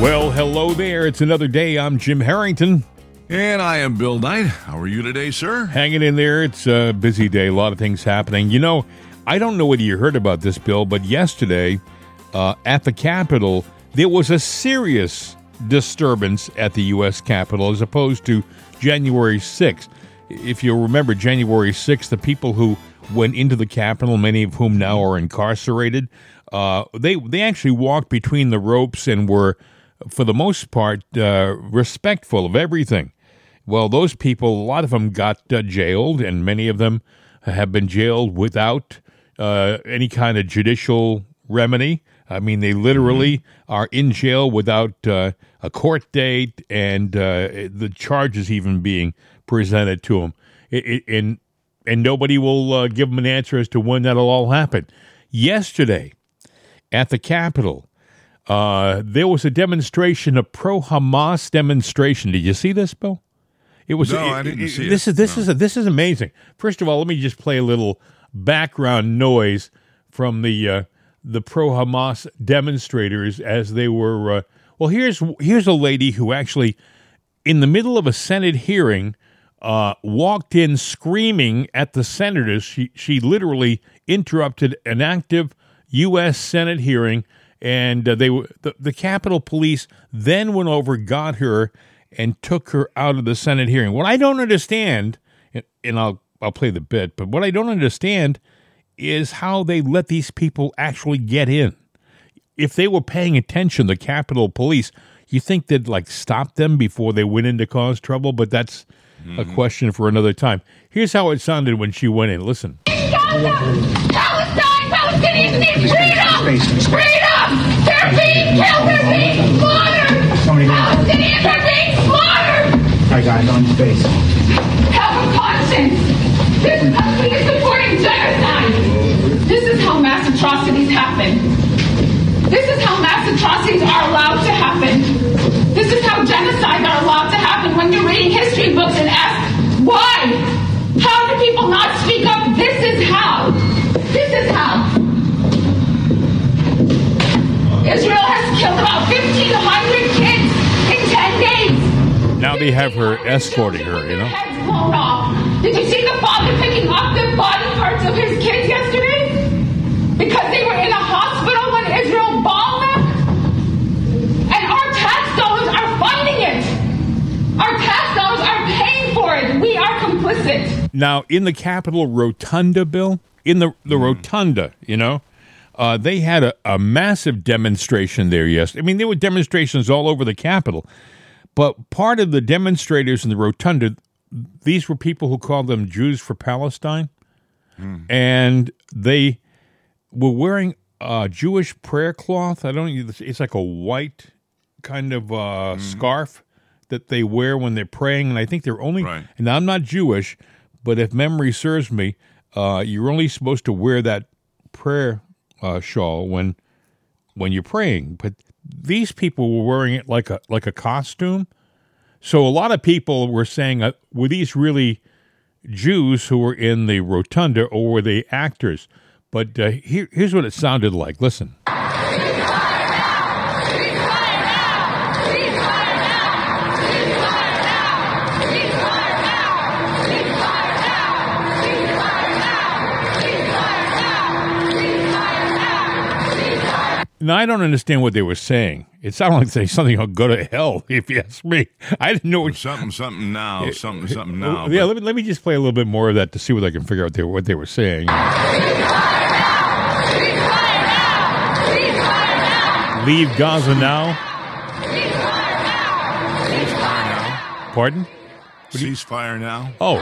Well, hello there. It's another day. I'm Jim Harrington. And I am Bill Knight. How are you today, sir? Hanging in there. It's a busy day. A lot of things happening. You know, I don't know whether you heard about this, Bill, but yesterday uh, at the Capitol, there was a serious disturbance at the U.S. Capitol as opposed to January 6th. If you remember January 6th, the people who went into the Capitol, many of whom now are incarcerated, uh, they they actually walked between the ropes and were, for the most part, uh, respectful of everything. Well, those people, a lot of them got uh, jailed, and many of them have been jailed without uh, any kind of judicial remedy. I mean, they literally are in jail without uh, a court date and uh, the charges even being presented to them. It, it, and and nobody will uh, give them an answer as to when that'll all happen. Yesterday, at the Capitol, uh, there was a demonstration, a pro-Hamas demonstration. Did you see this, Bill? It was. No, it- I didn't it- see this it. is this No. is this is amazing. First of all, let me just play a little background noise from the uh, the pro-Hamas demonstrators as they were. Uh, well, here's here's a lady who actually, in the middle of a Senate hearing, uh, walked in screaming at the senators. She she literally interrupted an active U.S. Senate hearing, and uh, they the, the Capitol Police then went over, got her, and took her out of the Senate hearing. What I don't understand, and, and I'll I'll play the bit, but what I don't understand is how they let these people actually get in. If they were paying attention, the Capitol Police, you think they'd like stop them before they went in to cause trouble? But that's a question for another time. Here's how it sounded when she went in. Listen. Palestine! Palestinians need freedom! Freedom! They're being killed! They're being slaughtered! Palestinians are being slaughtered! I got it on his face. Have a conscience! This country is supporting genocide! This is how mass atrocities happen. This is how mass atrocities are allowed to happen. This is how genocides are allowed to happen when you're reading history books and ask, why? How do people not speak up? This is how. This is how. Israel has killed about 1,500 kids in 10 days. Now they have her escorting her, you know? Heads blown off. Did you see the father picking up the body parts of his kids yesterday? Because they were in a hospital when Israel bombed them? And our tax dollars are funding it. Our tax dollars are paying for it. We are complicit. Now, in the Capitol Rotunda, Bill, in the, the hmm. Rotunda, you know, uh, they had a, a massive demonstration there yesterday. I mean, there were demonstrations all over the Capitol, but part of the demonstrators in the Rotunda, these were people who called them Jews for Palestine, and they were wearing a Jewish prayer cloth. I don't. It's like a white kind of uh, scarf that they wear when they're praying, and I think they're only. Right. And I'm not Jewish, but if memory serves me, uh, you're only supposed to wear that prayer uh, shawl when when you're praying. But these people were wearing it like a like a costume. So a lot of people were saying, uh, were these really Jews who were in the rotunda, or were they actors? But uh, here, here's what it sounded like. Listen. Now I don't understand what they were saying. It sounded like they something like "go to hell." If you ask me, I didn't know. What, Something, something now, something, something now. yeah, but- let me, let me just play a little bit more of that to see what I can figure out they, what they were saying. Leave Gaza now. Cease fire now. Ceasefire now. Pardon? Ceasefire now. Oh.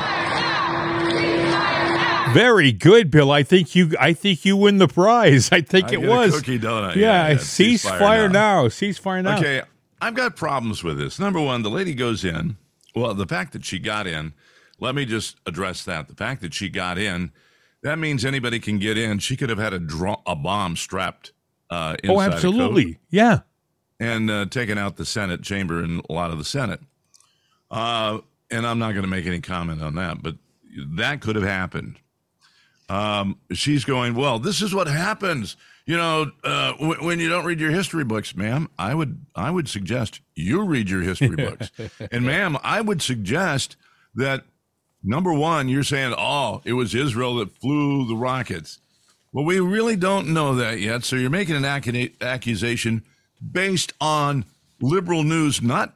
Very good, Bill. I think you. I think you win the prize. I think I it was. cookie, don't I? Yeah, Yeah, yeah, ceasefire, now. now. Ceasefire now. Okay, I've got problems with this. Number one, the lady goes in. Well, the fact that she got in, let me just address that. The fact that she got in, that means anybody can get in. She could have had a draw, a bomb strapped uh, inside Oh, absolutely. Yeah. and uh, taken out the Senate chamber and a lot of the Senate. Uh, and I'm not going to make any comment on that, but that could have happened. Um, she's going, well, this is what happens. You know, uh, w- when you don't read your history books, ma'am, I would I would suggest you read your history books. and ma'am, I would suggest that number one, you're saying, oh, it was Israel that flew the rockets. Well, we really don't know that yet. So you're making an accu- accusation based on liberal news, not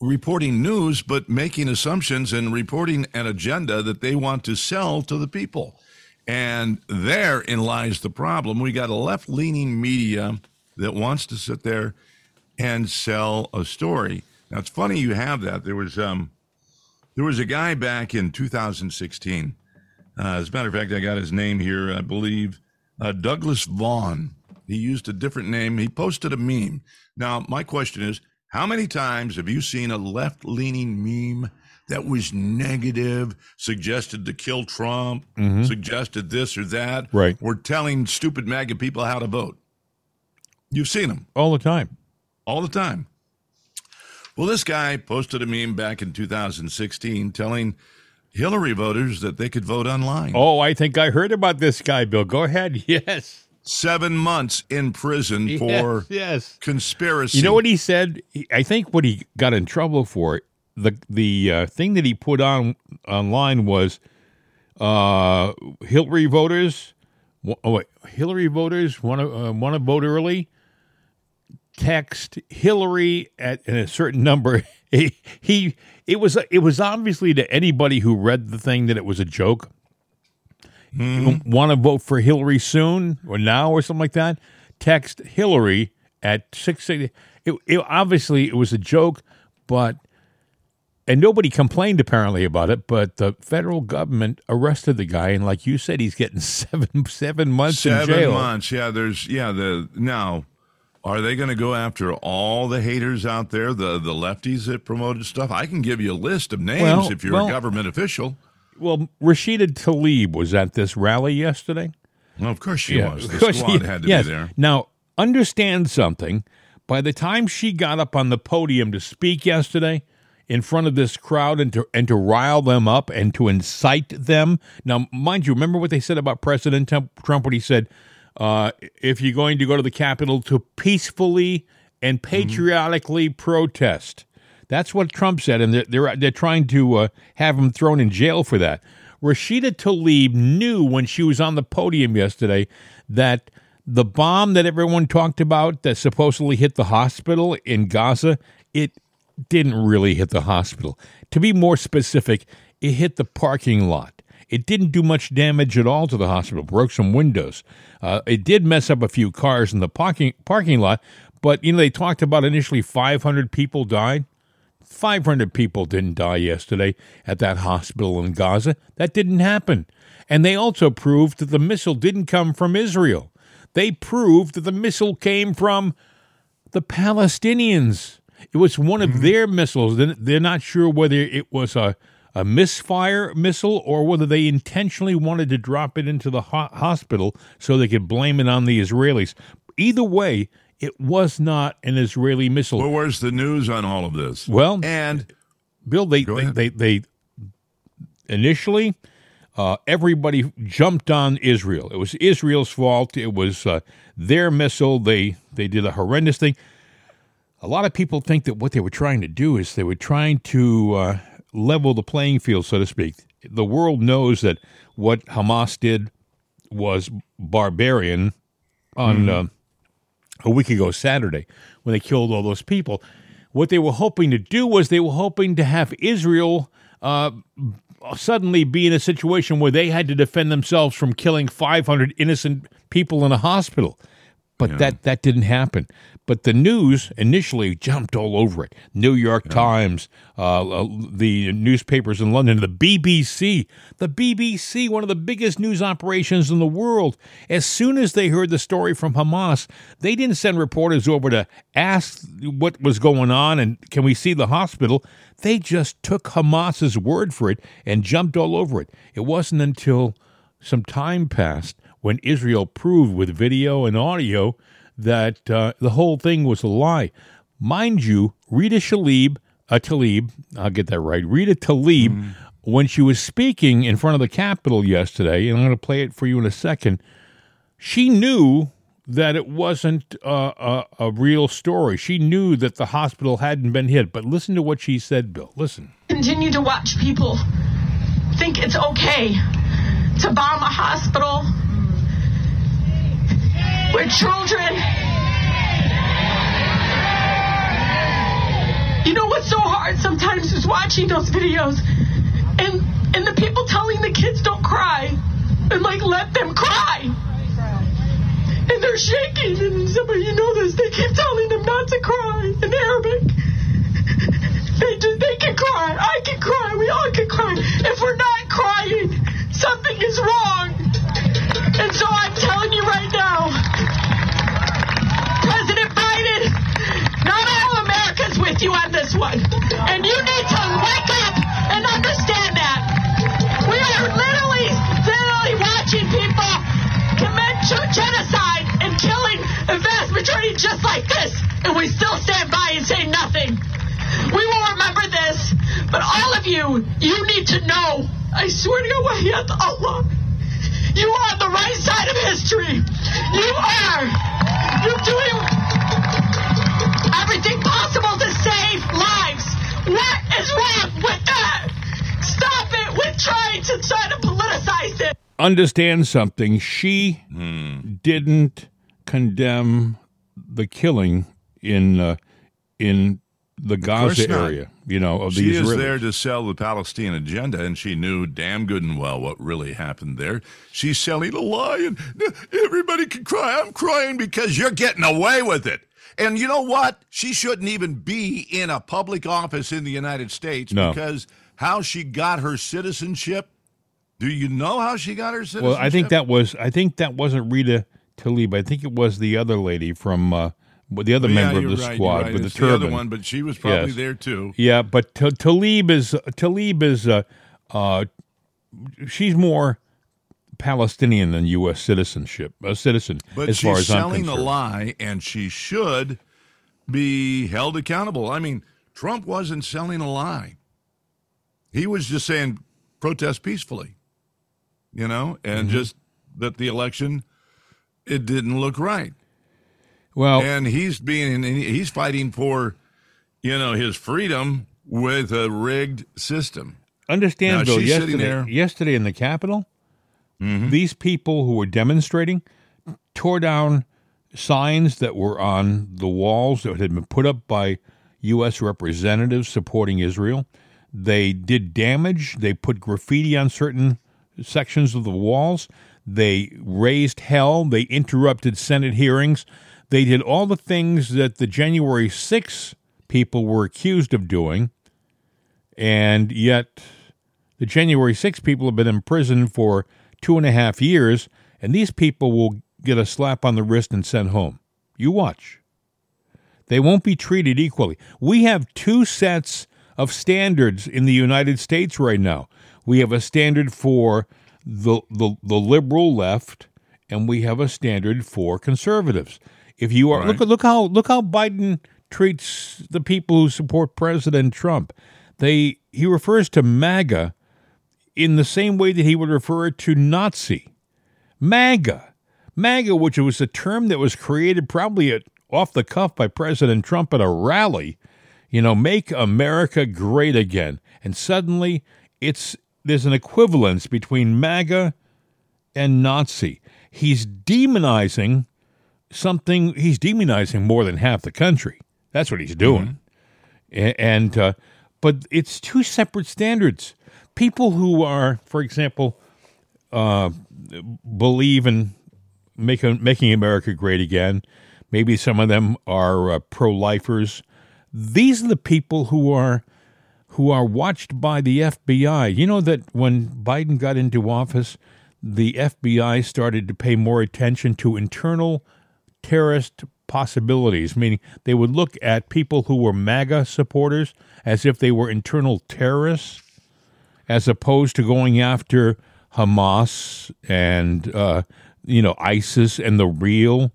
reporting news, but making assumptions and reporting an agenda that they want to sell to the people. And therein lies the problem. We got a left leaning media that wants to sit there and sell a story. Now it's funny you have that. There was um, there was a guy back in 2016. Uh, as a matter of fact, I got his name here. I believe uh, Douglas Vaughn. He used a different name. He posted a meme. Now my question is, how many times have you seen a left leaning meme that was negative, suggested to kill Trump, mm-hmm. suggested this or that, right? We're telling stupid MAGA people how to vote. You've seen them all the time, all the time. Well, this guy posted a meme back in 2016 telling Hillary voters that they could vote online. Oh, I think I heard about this guy, Bill. Go ahead. Yes. Seven months in prison for yes, yes. conspiracy. You know what he said? I think what he got in trouble for the the uh, thing that he put on online was uh, Hillary voters. Oh wait, Hillary voters want to uh, want to vote early. Text Hillary at, at a certain number. He, he it was it was obviously to anybody who read the thing that it was a joke. Mm-hmm. Want to vote for Hillary soon or now or something like that? Text Hillary at six. It, it obviously it was a joke, but and nobody complained apparently about it, but the federal government arrested the guy, and like you said, he's getting seven seven months seven in jail. Seven months, yeah. There's yeah. The now, are they going to go after all the haters out there, the the lefties that promoted stuff? I can give you a list of names well, if you're well, a government official. Well, Rashida Tlaib was at this rally yesterday. Well, of course she yeah. was. The squad had to yes. be there. Now, understand something. By the time she got up on the podium to speak yesterday, in front of this crowd and to and to rile them up and to incite them. Now, mind you, remember what they said about President Trump when he said, uh, "If you're going to go to the Capitol to peacefully and mm-hmm. patriotically mm-hmm. protest." That's what Trump said, and they're they're, they're trying to uh, have him thrown in jail for that. Rashida Tlaib knew when she was on the podium yesterday that the bomb that everyone talked about that supposedly hit the hospital in Gaza, it didn't really hit the hospital. To be more specific, it hit the parking lot. It didn't do much damage at all to the hospital, broke some windows. Uh, it did mess up a few cars in the parking, parking lot, but you know they talked about initially 500 people died. 500 people didn't die yesterday at that hospital in Gaza. That didn't happen. And they also proved that the missile didn't come from Israel. They proved that the missile came from the Palestinians. It was one of mm-hmm. their missiles. They're not sure whether it was a, a misfire missile or whether they intentionally wanted to drop it into the ho- hospital so they could blame it on the Israelis. Either way, it was not an Israeli missile. Well, where's the news on all of this? Well, and Bill, they they, they, they initially uh, everybody jumped on Israel. It was Israel's fault. It was uh, their missile. They they did a horrendous thing a lot of people think that what they were trying to do is they were trying to uh, level the playing field, so to speak. The world knows that what Hamas did was barbarian on mm. uh, a week ago Saturday when they killed all those people. What they were hoping to do was they were hoping to have Israel uh, suddenly be in a situation where they had to defend themselves from killing 500 innocent people in a hospital. But yeah. that, that didn't happen. But the news initially jumped all over it. New York yeah. Times, uh, uh the newspapers in London, the BBC, the BBC, one of the biggest news operations in the world. As soon as they heard the story from Hamas, they didn't send reporters over to ask what was going on and can we see the hospital. They just took Hamas's word for it and jumped all over it. It wasn't until some time passed when Israel proved with video and audio that uh, the whole thing was a lie. Mind you, Rita Tlaib, uh, Tlaib, I'll get that right, Rita Talib, mm. when she was speaking in front of the Capitol yesterday, and I'm going to play it for you in a second, she knew that it wasn't uh, a, a real story. She knew that the hospital hadn't been hit. But listen to what she said, Bill. Listen. Continue to watch people think it's okay to bomb a hospital with children. You know what's so hard sometimes is watching those videos and and the people telling the kids don't cry and like let them cry. And they're shaking and somebody you know this, they keep telling them not to cry in Arabic. Understand something. She Hmm. didn't condemn the killing in uh, in the Gaza area. You know of the She is there to sell the Palestine agenda, and she knew damn good and well what really happened there. She's selling a lie, and everybody can cry. I'm crying because you're getting away with it. And you know what? She shouldn't even be in a public office in the United States No. because how she got her citizenship. Do you know how she got her citizenship? Well, I think that was I think that wasn't Rita Tlaib. I think it was the other lady from uh, the other Yeah, member of the right, squad right. with It's the turban. other one, but she was probably Yes. there too. Yeah, but T- Talib is Talib is uh, uh, she's more Palestinian than U.S. citizenship, a citizen But as she's far as I'm selling the lie, and she should be held accountable. I mean, Trump wasn't selling a lie; he was just saying protest peacefully, you know, and Mm-hmm. just that the election it didn't look right, Well, and he's being he's fighting for, you know, his freedom with a rigged system. understand, now Bill. Yesterday, yesterday in the Capitol, these people who were demonstrating tore down signs that were on the walls that had been put up by U.S. representatives supporting Israel. They did damage. They put graffiti on certain sections of the walls. They raised hell. They interrupted Senate hearings. They did all the things that the January 6 people were accused of doing. And yet, the January 6 people have been in prison for two and a half years, and these people will get a slap on the wrist and sent home. You watch. They won't be treated equally. We have two sets of standards in the United States right now. We have a standard for the, the, the liberal left, and we have a standard for conservatives. If you are look look how look how Biden treats the people who support President Trump. They he refers to MAGA in the same way that he would refer to Nazi. MAGA. MAGA, which was a term that was created probably at, off the cuff by President Trump at a rally, you know, make America great again. And suddenly it's there's an equivalence between MAGA and Nazi. He's demonizing something, he's demonizing more than half the country. That's what he's doing. A- And, uh, but it's two separate standards. People who are, for example, uh, believe in making making America great again. Maybe some of them are uh, pro-lifers. These are the people who are who are watched by the FBI. You know that when Biden got into office, the FBI started to pay more attention to internal terrorist possibilities, meaning they would look at people who were MAGA supporters as if they were internal terrorists, as opposed to going after Hamas and uh, you know ISIS and the real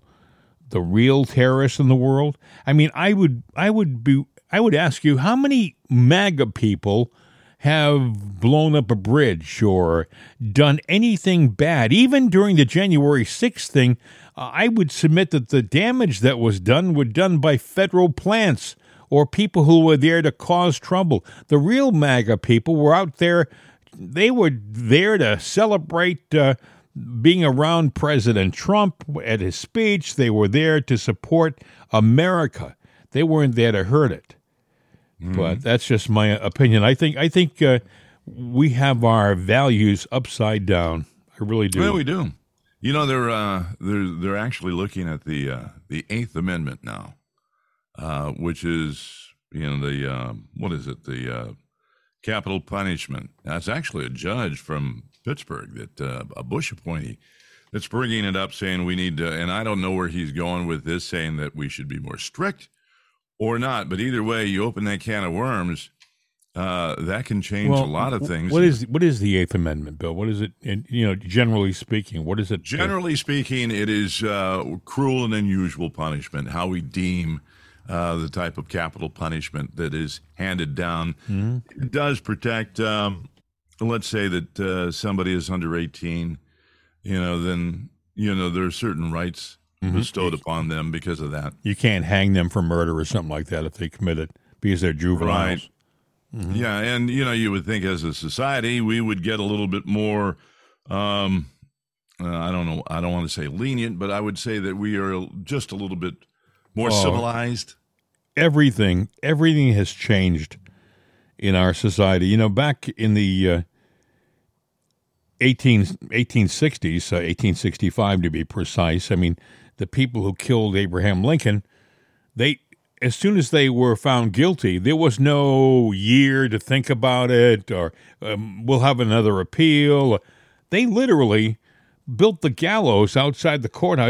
the real terrorists in the world. I mean, I would I would be I would ask you how many MAGA people have blown up a bridge or done anything bad, even during the January 6th thing, uh, I would submit that the damage that was done was done by federal plants or people who were there to cause trouble. The real MAGA people were out there, they were there to celebrate. Uh, being around President Trump at his speech, they were there to support America. They weren't there to hurt it. Mm-hmm. But that's just my opinion. I think I think uh, we have our values upside down. I really do. Yeah, we do. You know, they're uh, they're they're actually looking at the uh, the Eighth Amendment now, uh, which is you know the uh, what is it the uh, capital punishment. That's actually a judge from Pittsburgh that uh, a Bush appointee that's bringing it up, saying we need to. And I don't know where he's going with this, saying that we should be more strict or not. But either way, you open that can of worms. Uh, that can change well, a lot of things. What is what is the Eighth Amendment, Bill? What is it? And, you know, generally speaking, what is it? Generally speaking, it is uh, cruel and unusual punishment. How we deem uh, the type of capital punishment that is handed down. Mm-hmm. It does protect. Um, let's say that uh, somebody is under eighteen. You know, then you know there are certain rights mm-hmm. bestowed upon them because of that. You can't hang them for murder or something like that if they commit it because they're juveniles. Right. Mm-hmm. Yeah, and you know, you would think as a society we would get a little bit more. Um, uh, I don't know. I don't want to say lenient, but I would say that we are just a little bit more oh, civilized. Everything, everything has changed in our society. You know, back in the uh, 18, 1860s, uh, 1865 to be precise. I mean, the people who killed Abraham Lincoln, they as soon as they were found guilty, there was no year to think about it or um, we'll have another appeal. They literally built the gallows outside the court,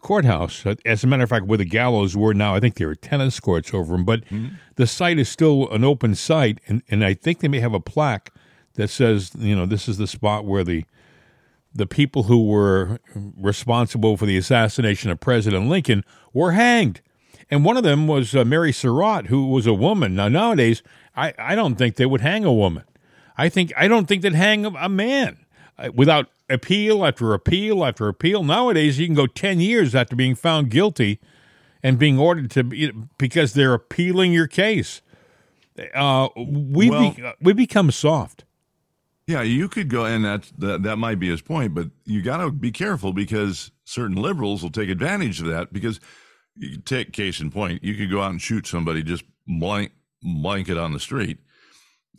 courthouse. As a matter of fact, where the gallows were now, I think there are tennis courts over them, but mm-hmm. the site is still an open site, and, and I think they may have a plaque that says, you know, this is the spot where the the people who were responsible for the assassination of President Lincoln were hanged. And one of them was uh, Mary Surratt, who was a woman. Now, nowadays, I, I don't think they would hang a woman. I think I don't think they'd hang a man uh, without appeal after appeal after appeal. Nowadays, you can go ten years after being found guilty and being ordered to be, because they're appealing your case. Uh, we well, be, we become soft. Yeah, you could go, and that that, that might be his point, but you got to be careful because certain liberals will take advantage of that. Because you take case in point, you could go out and shoot somebody just blank blanket on the street.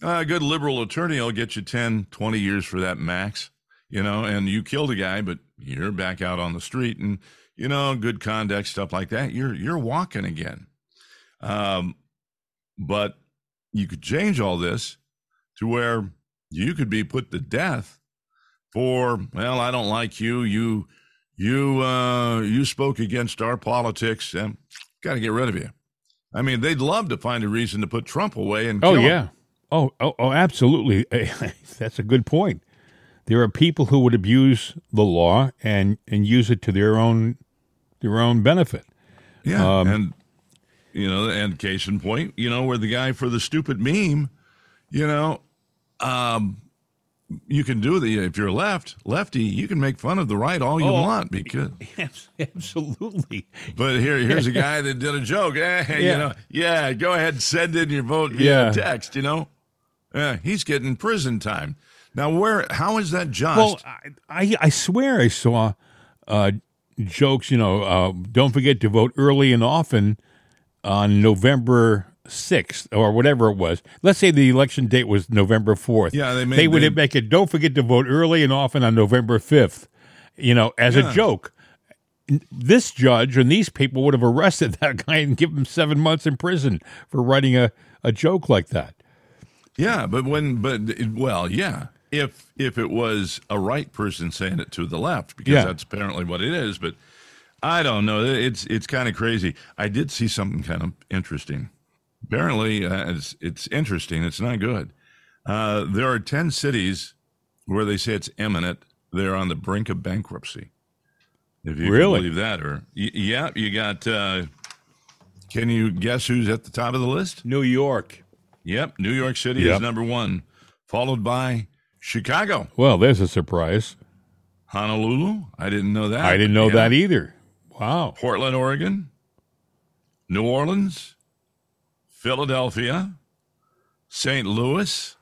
a good liberal attorney will get you 10, 20 years for that max, you know, and you killed a guy, but you're back out on the street, and you know, good conduct stuff like that. You're you're walking again. Um, but you could change all this to where you could be put to death for well i don't like you you you uh you spoke against our politics and got to get rid of you. I mean they'd love to find a reason to put trump away and oh yeah. Him. oh, oh oh absolutely. That's a good point. There are people who would abuse the law and and use it to their own their own benefit. Yeah um, and you know and case in point you know where the guy for the stupid meme you know um, you can do the if you're left lefty you can make fun of the right all you oh, want because absolutely. But here here's a guy that did a joke. Eh, yeah. you know yeah go ahead and send in your vote via yeah. text you know? Yeah he's getting prison time. Now where how is that just? Well i i, I swear i saw uh, jokes you know uh, don't forget to vote early and often on november 6th or whatever it was. Let's say the election date was November 4th. Yeah, they, made, they would they, make it don't forget to vote early and often on November 5th, you know, as yeah. a joke. This judge and these people would have arrested that guy and give him seven months in prison for writing a, a joke like that. Yeah, but when, but well, yeah, if if it was a right person saying it to the left, because yeah. that's apparently what it is. But I don't know. It's it's kind of crazy. I did see something kind of interesting. Apparently, uh, it's, it's interesting. It's not good. Uh, there are 10 cities where they say it's imminent. They're on the brink of bankruptcy. If you really? believe that. Or, y- yeah, you got, uh, can you guess who's at the top of the list? New York. Yep. New York City yep. is number one. followed by Chicago, Well, there's a surprise. Honolulu. I didn't know that. I didn't know Yeah. that either. Wow. Portland, Oregon, New Orleans, Philadelphia, St. Louis,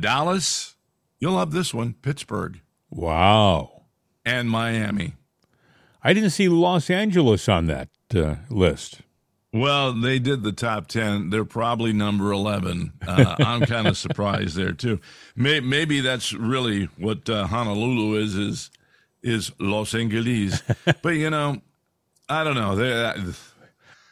Dallas. You'll love this one, Pittsburgh, Wow. and Miami. I didn't see Los Angeles on that uh, list. Well, they did the top 10. They're probably number 11. Uh, I'm kind of surprised there, too. May, maybe that's really what uh, Honolulu is, is, is Los Angeles. but, you know, I don't know. They're, It-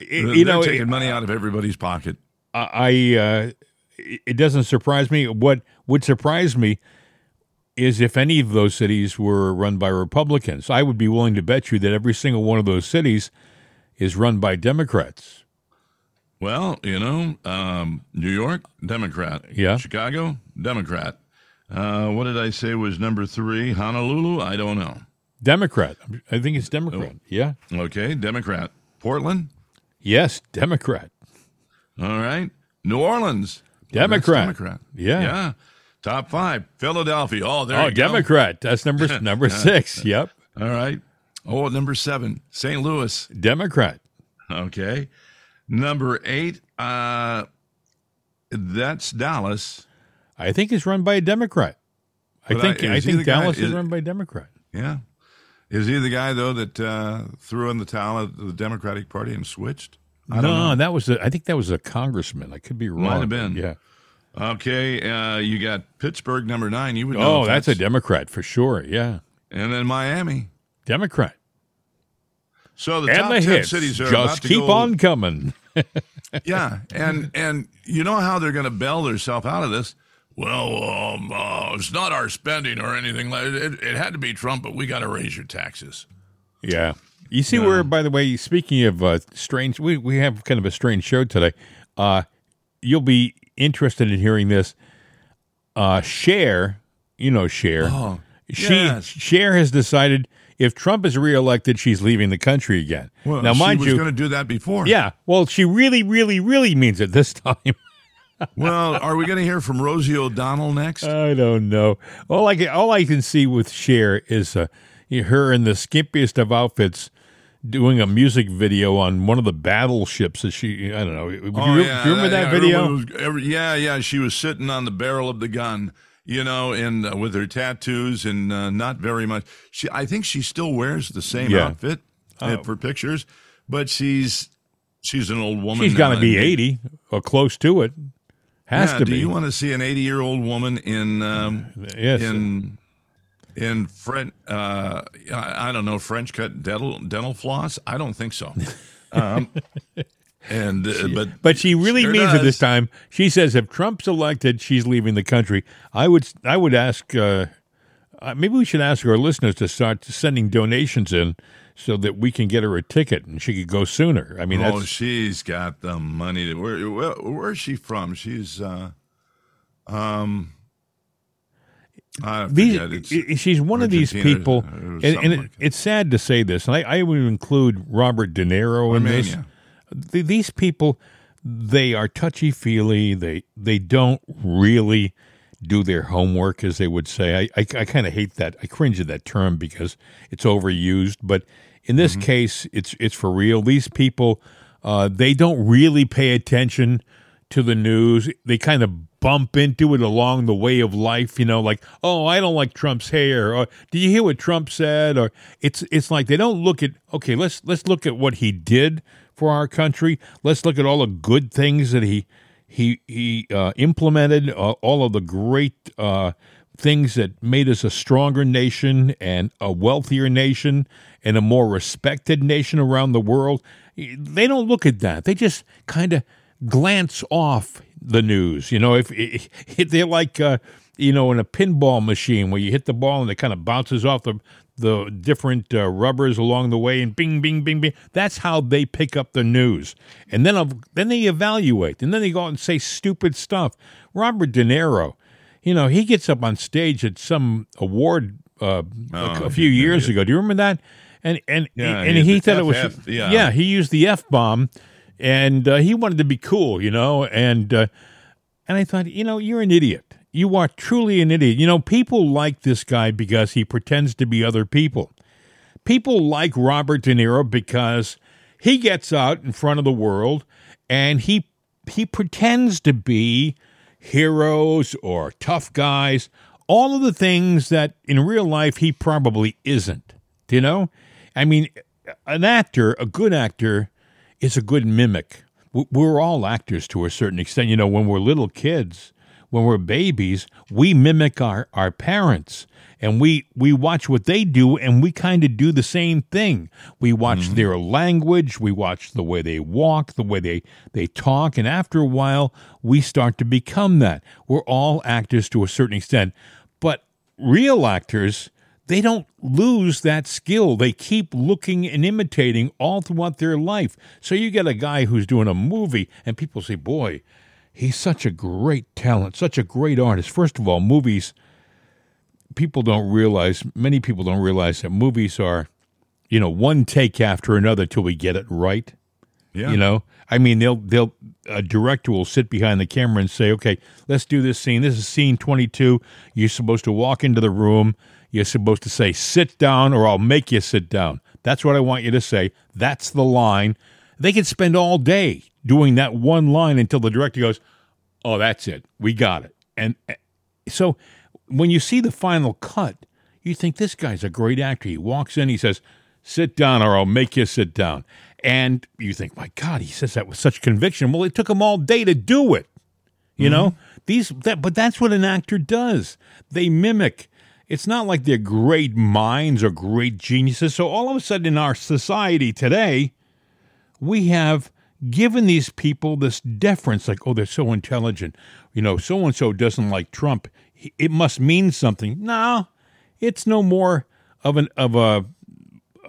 they're you know, taking it- money out of everybody's pocket. I uh, it doesn't surprise me. What would surprise me is if any of those cities were run by Republicans. I would be willing to bet you that every single one of those cities is run by Democrats. Well, you know, um, New York, Democrat. Yeah. Chicago, Democrat. Uh, what did I say was number three? Honolulu? I don't know. Democrat. I think it's Democrat. Oh. Yeah. Okay, Democrat. Portland? Yes, Democrat. All right. New Orleans? Democrat. Democrat. Yeah. Yeah. Top five. Philadelphia. Oh, there oh, you go. Democrat. That's number number six. Yep. All right. Oh, number seven. St. Louis. Democrat. Okay. Number eight. Uh, that's Dallas. I think it's run by a Democrat. I But I- think I, he think the guy- Dallas is, is- run by a Democrat. Yeah. Is he the guy though that uh, threw in the towel at the Democratic Party and switched? I no, don't know. that was a, I think that was a congressman. I could be wrong. Might have been. Yeah. Okay, uh, you got Pittsburgh number nine. You would know. Oh, if that's a Democrat for sure. Yeah. and then Miami. Democrat. So the and top the ten hits cities are just keep go- on coming. Yeah, and and you know how they're going to bail themselves out of this? Well, um, uh, it's not our spending or anything. like It, it had to be Trump, but we got to raise your taxes. Yeah. You see where, by the way, speaking of uh, strange, we, we have kind of a strange show today. Uh, you'll be interested in hearing this. Uh, Cher, you know Cher. Oh, she yes. Cher has decided if Trump is reelected, she's leaving the country again. Well, now, she mind was you, going to do that before. yeah. Well, she really, really, really means it this time. Well, are we going to hear from Rosie O'Donnell next? I don't know. All I can, all I can see with Cher is uh, her in the skimpiest of outfits doing a music video on one of the battleships that she. I don't know. Do you, Oh, do yeah, you remember that yeah, video? was- every- yeah, yeah. She was sitting on the barrel of the gun, you know, and uh, with her tattoos and uh, not very much. She, I think she still wears the same Yeah. outfit uh, Oh. for pictures, but she's she's an old woman. She's got to be eighty or close to it. Has Yeah, to do be. you want to see an eighty-year-old woman in um, yes. in in French? Uh, I I don't know French cut dental dental floss. I don't think so. Um, and uh, but but she really sure means it this time. She says if Trump's elected, she's leaving the country. I would I would ask uh, uh, maybe we should ask our listeners to start sending donations in so that we can get her a ticket and she could go sooner. I mean, oh, she's got the money. To, where, where where's she from? She's uh, um, I these. She's one of these people, and, and it, like it's sad to say this, and I, I would include Robert De Niro in this. Armenia. These people, they are touchy feely. They they don't really do their homework, as they would say. I I, I kind of hate that. I cringe at that term because it's overused. But in this Mm-hmm. case, it's it's for real. These people, uh, they don't really pay attention to the news. They kind of bump into it along the way of life, you know, like, oh, I don't like Trump's hair, or do you hear what Trump said? Or it's it's like they don't look at okay, let's let's look at what he did for our country. Let's look at all the good things that he he he uh, implemented, uh, all of the great uh, things that made us a stronger nation and a wealthier nation and a more respected nation around the world. They don't look at that. They just kind of glance off the news. You know, if, if they're like, uh, you know, in a pinball machine where you hit the ball and it kind of bounces off the the different uh, rubbers along the way and bing, bing, bing, bing. That's how they pick up the news, and then then they evaluate, and then they go out and say stupid stuff. Robert De Niro, you know, he gets up on stage at some award uh, a, a few years ago. Do you remember that? And and Yeah, and he- he thought it was FF, yeah. yeah he used the f bomb, and uh, he wanted to be cool, you know, and uh, and I thought, you know, you're an idiot. you are truly an idiot. You know, people like this guy because he pretends to be other people. People like Robert De Niro because he gets out in front of the world and he he pretends to be heroes or tough guys, all of the things that in real life he probably isn't. Do you know? I mean, an actor, a good actor, is a good mimic. We're all actors to a certain extent. You know, when we're little kids, when we're babies, we mimic our, our parents and we, we watch what they do and we kind of do the same thing. We watch mm-hmm. their language, we watch the way they walk, the way they, they talk, and after a while, we start to become that. We're all actors to a certain extent. But real actors, they don't lose that skill. They keep looking and imitating all throughout their life. So you get a guy who's doing a movie, and people say, Boy, he's such a great talent, such a great artist. First of all, movies, people don't realize, many people don't realize that movies are, you know, one take after another till we get it right. Yeah. You know, I mean, they'll they'll a director will sit behind the camera and say, "Okay, let's do this scene. This is scene 22. You're supposed to walk into the room. You're supposed to say, "Sit down," or I'll make you sit down." That's what I want you to say. That's the line. They could spend all day doing that one line until the director goes, "Oh, that's it. We got it." And uh, so, when you see the final cut, you think this guy's a great actor. He walks in, he says, "Sit down, or I'll make you sit down." And you think, my God, he says that with such conviction. Well, it took him all day to do it. You know these, that, but that's what an actor does. They mimic. It's not like they're great minds or great geniuses. So all of a sudden, in our society today, we have given these people this deference, like, oh, they're so intelligent. You know, so and so doesn't like Trump. It must mean something. No, it's no more of an of a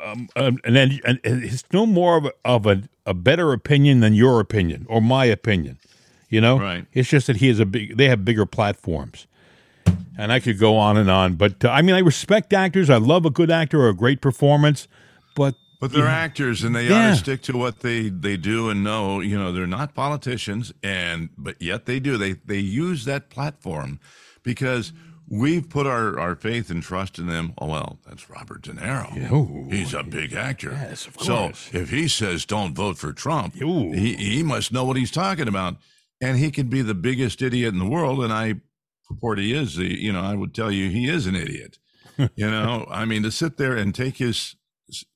um, an, an, it's no more of a, of a, a better opinion than your opinion or my opinion. You know, Right. It's just that he is a big. They have bigger platforms, and I could go on and on. But uh, I mean, I respect actors. I love a good actor or a great performance. But But they're actors, and they ought to stick to what they they do and know. You know, they're not politicians, and but yet they do. They they use that platform because we've put our, our faith and trust in them. Oh well, that's Robert De Niro. Ooh. He's a big actor. Yes, of course. So if he says don't vote for Trump, Ooh. he he must know what he's talking about, and he could be the biggest idiot in the world. And I purport he is. The you know I would tell you he is an idiot. you know, I mean to sit there and take his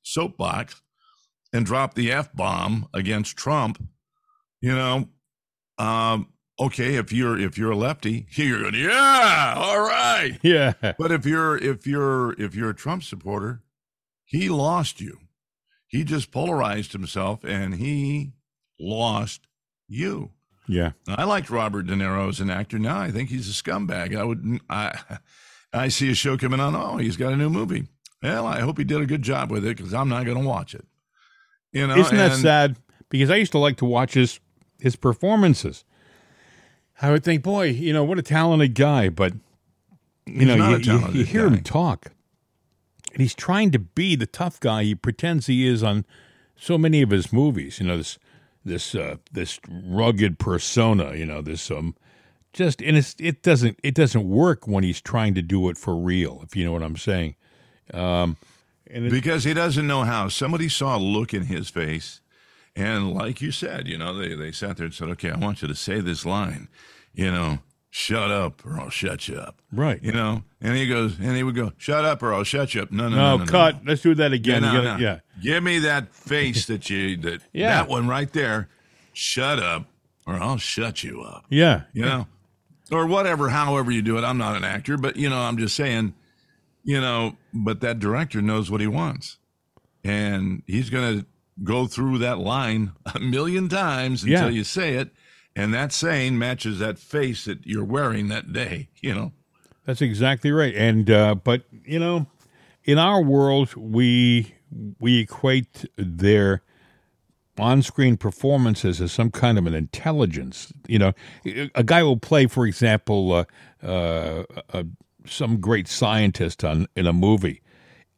soapbox and drop the f bomb against Trump. You know, um, okay, if you're if you're a lefty, you're going, yeah, all right. yeah, But if you're if you're if you're a Trump supporter, he lost you. He just polarized himself and he lost you. yeah, I liked Robert De Niro as an actor. Now I think he's a scumbag. I would I I see a show coming on. Oh, he's got a new movie. Well, I hope he did a good job with it because I'm not going to watch it. You know, isn't that and- sad? Because I used to like to watch his his performances. I would think, boy, you know, what a talented guy, but you He's know, not you, you, you hear guy. him talk, and he's trying to be the tough guy he pretends he is on so many of his movies. You know, this this uh, this rugged persona. You know, this um, just and it's it doesn't it doesn't work when he's trying to do it for real. If you know what I'm saying. Um, and it, because he doesn't know how. Somebody saw a look in his face, and like you said, you know, they they sat there and said, "Okay, I want you to say this line," you know, "Shut up, or I'll shut you up." right. You know, and he goes, and he would go, "Shut up, or I'll shut you up." No, no, no, no, no, cut. no. Let's do that again. Yeah, gotta- yeah. Give me that face that you that Yeah. that one right there. Shut up, or I'll shut you up. Yeah. You know, or whatever. However you do it. I'm not an actor, but you know, I'm just saying. You know, but that director knows what he wants, and he's going to go through that line a million times until Yeah. you say it, and that saying matches that face that you're wearing that day. You know. That's exactly right. And uh, but you know, in our world, we we equate their on-screen performances as some kind of an intelligence. You know, a guy will play, for example, uh, uh, uh, some great scientist on in a movie,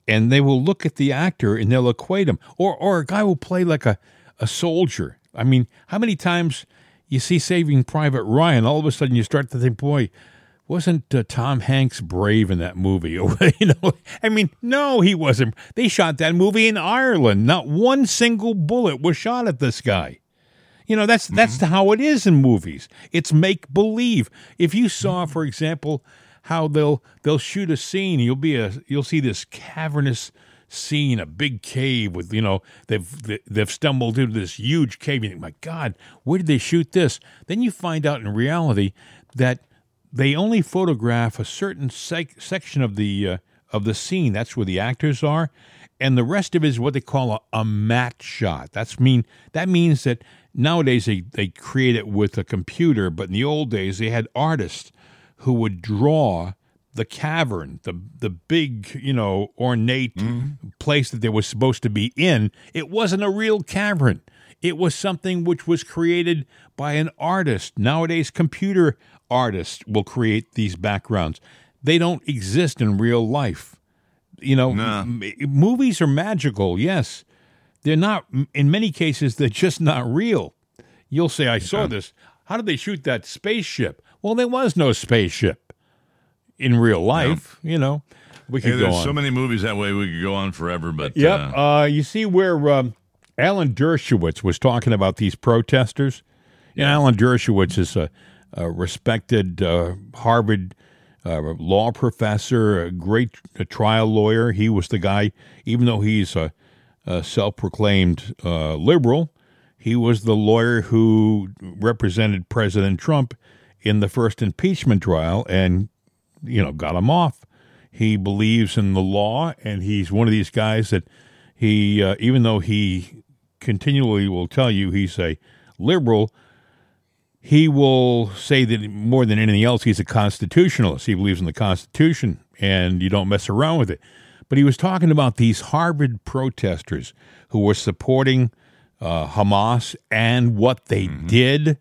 and they will look at the actor and they'll equate him. Or or a guy will play like a a soldier. I mean, how many times you see Saving Private Ryan? All of a sudden, you start to think, boy. wasn't uh, Tom Hanks brave in that movie? you know, I mean, no, he wasn't. They shot that movie in Ireland. Not one single bullet was shot at this guy. You know, that's that's how it is in movies. It's make believe. If you saw, for example, how they'll they'll shoot a scene, you'll be a you'll see this cavernous scene, a big cave with you know they've they've stumbled into this huge cave. You think, my God, where did they shoot this? Then you find out in reality that they only photograph a certain sec- section of the uh, of the scene. That's where the actors are, and the rest of it is what they call a, a matte shot. That's mean that means that nowadays they, they create it with a computer, but in the old days they had artists who would draw the cavern, the the big, you know, ornate mm-hmm. place that they were supposed to be in. It wasn't a real cavern. It was something which was created by an artist. Nowadays, computer artists will create these backgrounds. They don't exist in real life. You know, Nah. m- movies are magical, yes. They're not, in many cases, they're just not real. You'll say, I saw this. How did they shoot that spaceship? Well, there was no spaceship in real life, you know. We Hey, could go there's so many movies that way we could go on forever, but Yep. uh, Uh, you see where um, Alan Dershowitz was talking about these protesters? Yeah. Alan Dershowitz is a, a respected uh, Harvard uh, law professor, a great uh trial lawyer. He was the guy, even though he's a, a self proclaimed uh, liberal, he was the lawyer who represented President Trump in the first impeachment trial and, you know, got him off. He believes in the law, and he's one of these guys that he, uh, even though he continually will tell you he's a liberal, he will say that more than anything else, he's a constitutionalist. He believes in the Constitution, and you don't mess around with it. But he was talking about these Harvard protesters who were supporting uh, Hamas and what they did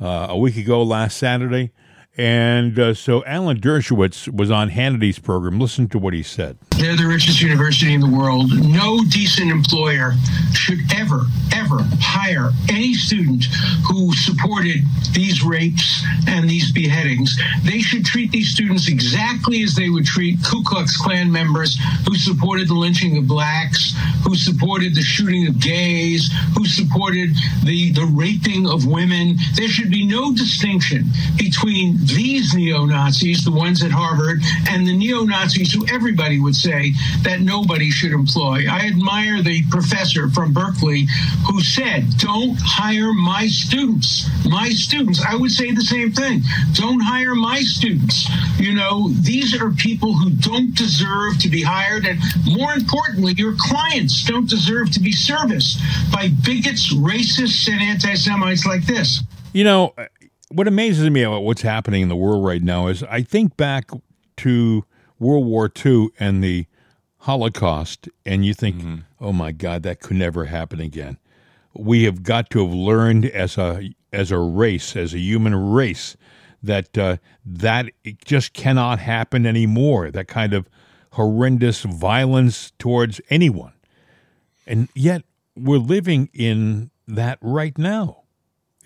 uh, a week ago last Saturday. And uh, so Alan Dershowitz was on Hannity's program. Listen to what he said. They're the richest university in the world. No decent employer should ever, ever hire any student who supported these rapes and these beheadings. They should treat these students exactly as they would treat Ku Klux Klan members who supported the lynching of blacks, who supported the shooting of gays, who supported the, the raping of women. There should be no distinction between these neo Nazis, the ones at Harvard, and the neo Nazis who everybody would say that nobody should employ. I admire the professor from Berkeley who said, Don't hire my students. My students. I would say the same thing. Don't hire my students. You know, these are people who don't deserve to be hired. And more importantly, your clients don't deserve to be serviced by bigots, racists, and anti Semites like this. You know, what amazes me about what's happening in the world right now is I think back to World War II and the Holocaust, and you think, oh my God, that could never happen again. We have got to have learned as a as a race, as a human race, that uh, that it just cannot happen anymore. That kind of horrendous violence towards anyone, and yet we're living in that right now.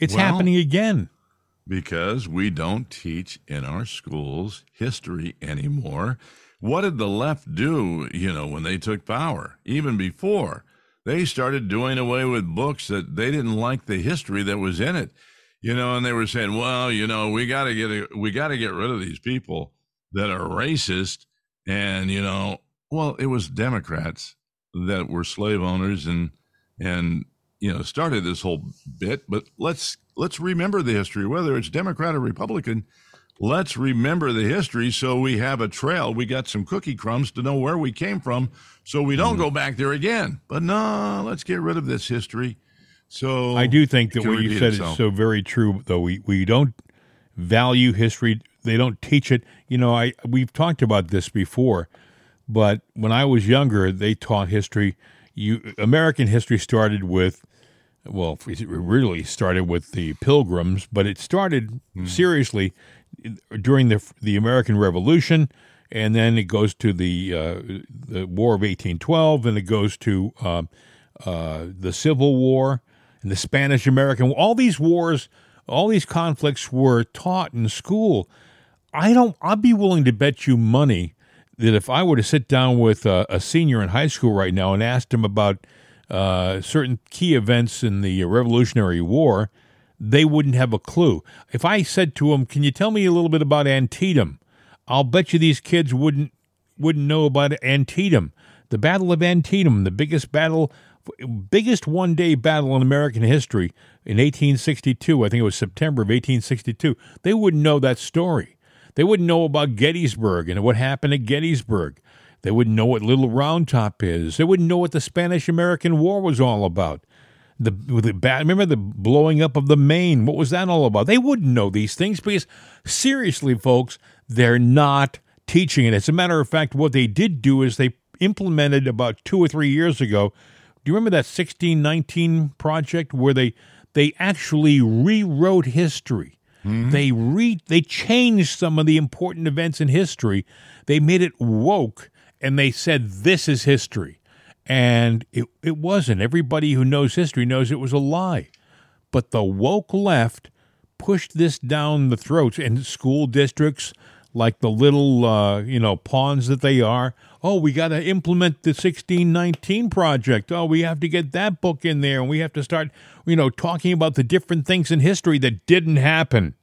It's Well- happening again. Because we don't teach in our schools history anymore. What did the left do, you know, when they took power? Even before, they started doing away with books that they didn't like the history that was in it. You know, and they were saying, "Well, you know, we got to get a, we got to get rid of these people that are racist." And, you know, well, it was Democrats that were slave owners and and you know started this whole bit but let's let's remember the history whether it's democrat or republican let's remember the history so we have a trail we got some cookie crumbs to know where we came from so we don't mm. go back there again but no let's get rid of this history so I do think that what you said itself. is so very true. Though we, we don't value history, they don't teach it. You know, I we've talked about this before, but when I was younger, they taught history. You American history started with, well, it really started with the Pilgrims, but it started seriously during the the American Revolution, and then it goes to the uh, the War of eighteen twelve, and it goes to uh, uh, the Civil War and the Spanish American. All these wars, all these conflicts were taught in school. I don't. I'd be willing to bet you money that if I were to sit down with a, a senior in high school right now and asked him about uh, certain key events in the Revolutionary War, they wouldn't have a clue. If I said to them, "Can you tell me a little bit about Antietam?" I'll bet you these kids wouldn't wouldn't know about Antietam, the Battle of Antietam, the biggest battle, biggest one day battle in American history in 1862. I think it was September of 1862. They wouldn't know that story. They wouldn't know about Gettysburg and what happened at Gettysburg. They wouldn't know what Little Round Top is. They wouldn't know what the Spanish American War was all about. The, the remember the blowing up of the Maine? What was that all about? They wouldn't know these things because seriously, folks, they're not teaching it. As a matter of fact, what they did do is they implemented about two or three years ago. Do you remember that 1619 project where they they actually rewrote history? Mm-hmm. They re they changed some of the important events in history. They made it woke and they said this is history. And it, it wasn't. Everybody who knows history knows it was a lie. But the woke left pushed this down the throats and school districts like the little uh, you know pawns that they are. Oh, we got to implement the 1619 project. Oh, we have to get that book in there, and we have to start you know talking about the different things in history that didn't happen.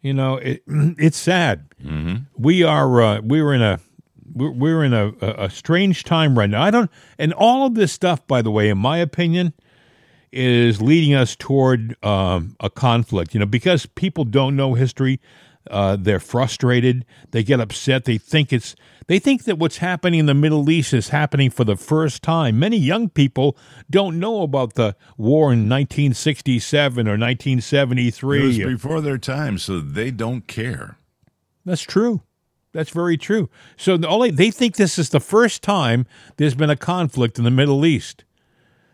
You know, it, it's sad. Mm-hmm. We are uh, we're in a we're, we're in a, a strange time right now. I don't, and all of this stuff, by the way, in my opinion, is leading us toward um, a conflict. You know, because people don't know history, uh, they're frustrated. They get upset. They think it's they think that what's happening in the Middle East is happening for the first time. Many young people don't know about the war in 1967 or 1973. It was before their time, so they don't care. That's true. That's very true. So the only they think this is the first time there's been a conflict in the Middle East.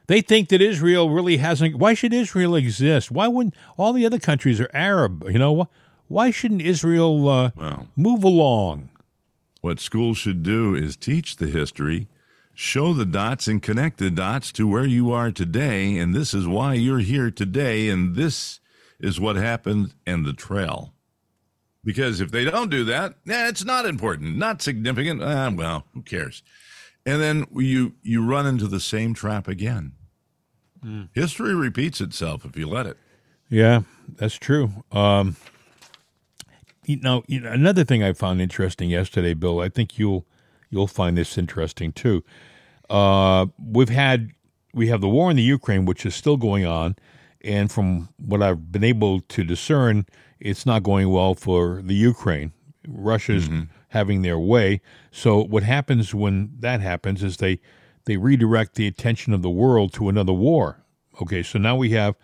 They think that Israel really hasn't. Why should Israel exist? Why wouldn't all the other countries are Arab? You know, why shouldn't Israel uh, well, move along? What schools should do is teach the history, show the dots, and connect the dots to where you are today. And this is why you're here today. And this is what happened in the trail. Because if they don't do that, yeah, it's not important, not significant. Ah, well, who cares? And then you you run into the same trap again. Mm. History repeats itself if you let it. Yeah, that's true. Um, you know, you know, another thing I found interesting yesterday, Bill. I think you'll you'll find this interesting too. Uh, we've had we have the war in the Ukraine, which is still going on, and from what I've been able to discern, it's not going well for the Ukraine. Russia's mm-hmm. having their way. So what happens when that happens is they they redirect the attention of the world to another war. Okay, so now we have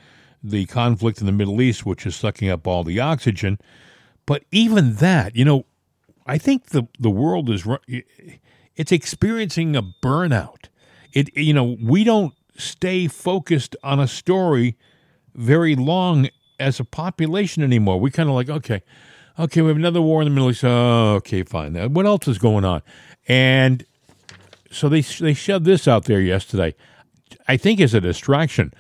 the conflict in the Middle East, which is sucking up all the oxygen. But even that, you know, I think the the world is it's experiencing a burnout. It you know we don't stay focused on a story very long as a population anymore. We kind of like okay, okay, we have another war in the Middle East. Oh, okay, fine. What else is going on? And so they they shoved this out there yesterday. I think as a distraction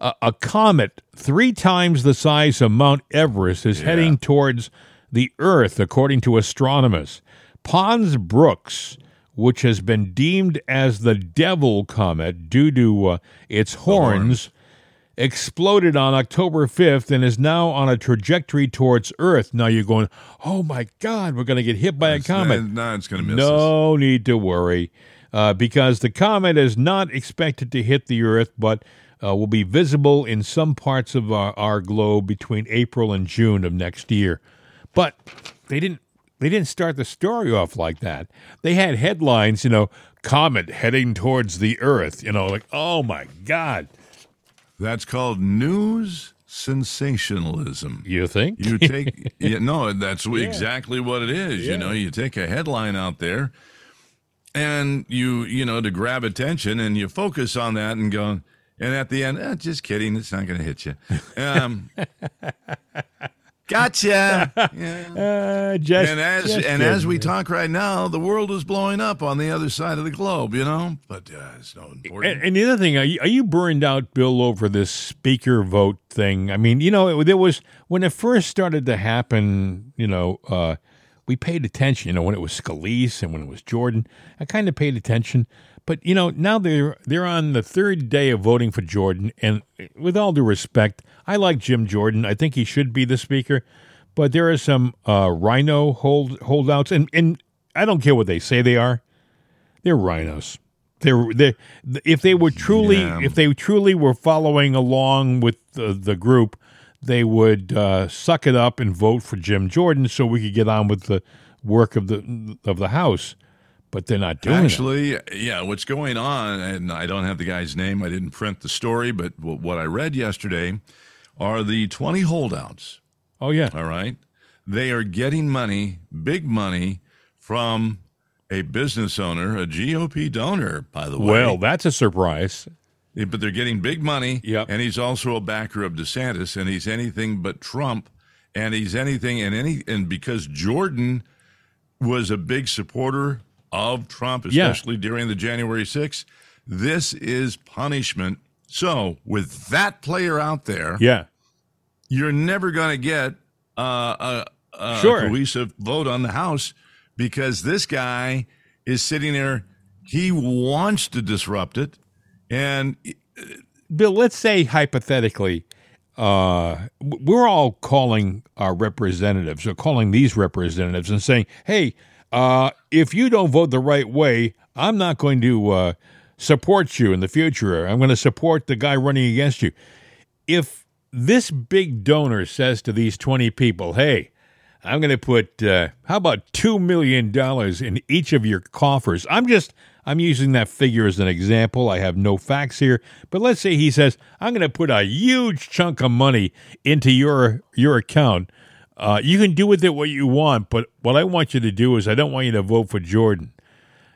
a, comet three times the size of Mount Everest is yeah. heading towards the Earth, according to astronomers. Pons Brooks, which has been deemed as the devil comet due to uh, its horns, exploded on October 5th and is now on a trajectory towards Earth. Now you're going, oh my God, we're going to get hit by a comet. No, it's going to miss No us. need to worry. Uh, because the comet is not expected to hit the Earth, but uh, will be visible in some parts of our, our globe between April and June of next year. But they didn't they didn't start the story off like that. They had headlines, you know, comet heading towards the earth, you know, like, oh my God. That's called news sensationalism. You think? You take yeah, no, that's yeah. exactly what it is. Yeah. You know, you take a headline out there and you, you know, to grab attention and you focus on that and go, and at the end, eh, just kidding, it's not going to hit you. Um, Gotcha. Yeah. Uh, just, and as just and as we talk right now, the world is blowing up on the other side of the globe. You know, but uh, it's no important. And, and the other thing, are you, are you burned out, Bill, over this speaker vote thing? I mean, you know, it, there was when it first started to happen. You know, uh, we paid attention. You know, when it was Scalise and when it was Jordan, I kind of paid attention. But you know, now they're they're on the third day of voting for Jordan, and with all due respect, I like Jim Jordan. I think he should be the speaker. But there are some uh, rhino hold holdouts, and, and I don't care what they say they are. They're rhinos. They're they if they were truly Yeah. if they truly were following along with the, the group, they would uh, suck it up and vote for Jim Jordan so we could get on with the work of the of the House. But they're not doing it. Actually, yeah, what's going on, and I don't have the guy's name. I didn't print the story, but what I read yesterday are the 20 holdouts. Oh yeah, All right. They are getting money, big money, from a business owner, a GOP donor, by the way. well, that's a surprise. Yeah, but they're getting big money. Yep. And he's also a backer of DeSantis, and he's anything but Trump, and he's anything and any and because Jordan was a big supporter of Trump, Yeah. especially during the January 6th, this is punishment. So with that player out there, Yeah, you're never going to get uh, a, a Sure. cohesive vote on the House because this guy is sitting there. He wants to disrupt it, and Bill. Let's say hypothetically, uh, we're all calling our representatives or calling these representatives and saying, "Hey, uh, if you don't vote the right way, I'm not going to uh, support you in the future. I'm going to support the guy running against you." If this big donor says to these 20 people, "Hey," I'm going to put uh, how about two million dollars in each of your coffers. I'm just I'm using that figure as an example. I have no facts here, but let's say he says I'm going to put a huge chunk of money into your your account. Uh, you can do with it what you want, but what I want you to do is I don't want you to vote for Jordan.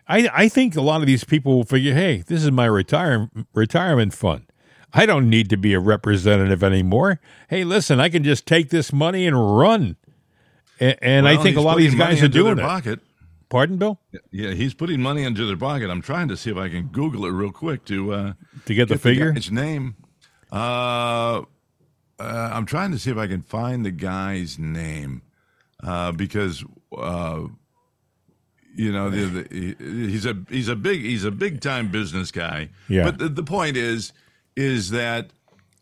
I I think a lot of these people will figure, hey, this is my retire retirement fund. I don't need to be a representative anymore. Hey, listen, I can just take this money and run. And, and I think a lot of these guys are doing their it. Pocket. Pardon, Bill? Yeah, he's putting money into their pocket. I'm trying to see if I can Google it real quick to uh, To get the figure? guy's name. Uh, I'm trying to see if I can find the guy's name uh, because uh, you know the, the, he- he's a he's a big he's a big time business guy. Yeah. But the, the point is is that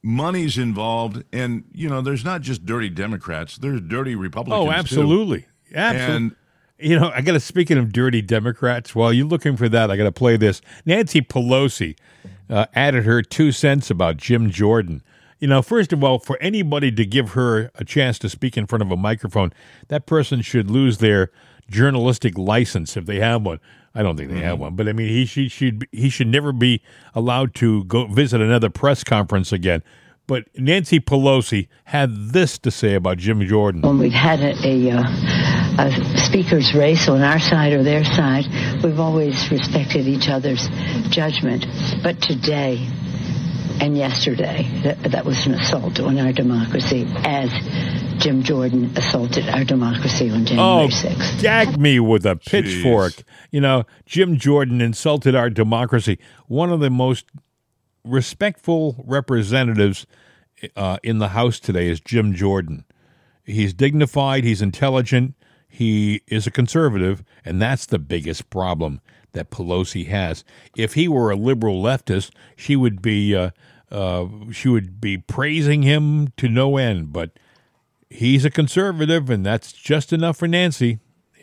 money's involved, and you know there's not just dirty Democrats. There's dirty Republicans. Oh, too. absolutely. Absolutely. And you know, I got to, speaking of dirty Democrats, while you're looking for that, I got to play this. Nancy Pelosi uh, added her two cents about Jim Jordan. You know, first of all, for anybody to give her a chance to speak in front of a microphone, that person should lose their journalistic license if they have one. I don't think they have one, but I mean, he she should he should never be allowed to go visit another press conference again. But Nancy Pelosi had this to say about Jim Jordan. when we've had a, a, uh, a speaker's race on our side or their side, we've always respected each other's judgment. But today and yesterday, that, that was an assault on our democracy as Jim Jordan assaulted our democracy on January Oh, 6th. gag me with a pitchfork. You know, Jim Jordan insulted our democracy. One of the most respectful representatives uh, in the House today is Jim Jordan. He's dignified, he's intelligent, he is a conservative, and that's the biggest problem that Pelosi has. If he were a liberal leftist, she would be uh, uh, she would be praising him to no end. But he's a conservative, and that's just enough for Nancy.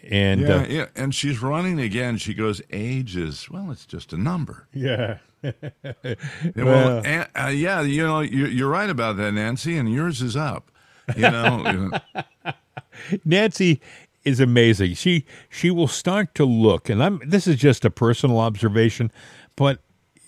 And Yeah, uh, yeah, and she's running again. She goes, age is well, it's just a number. yeah, Yeah, well, and, uh, yeah, you know, you're, you're right about that, Nancy, and yours is up. You know, Nancy is amazing. She she will start to look, and I'm this is just a personal observation, but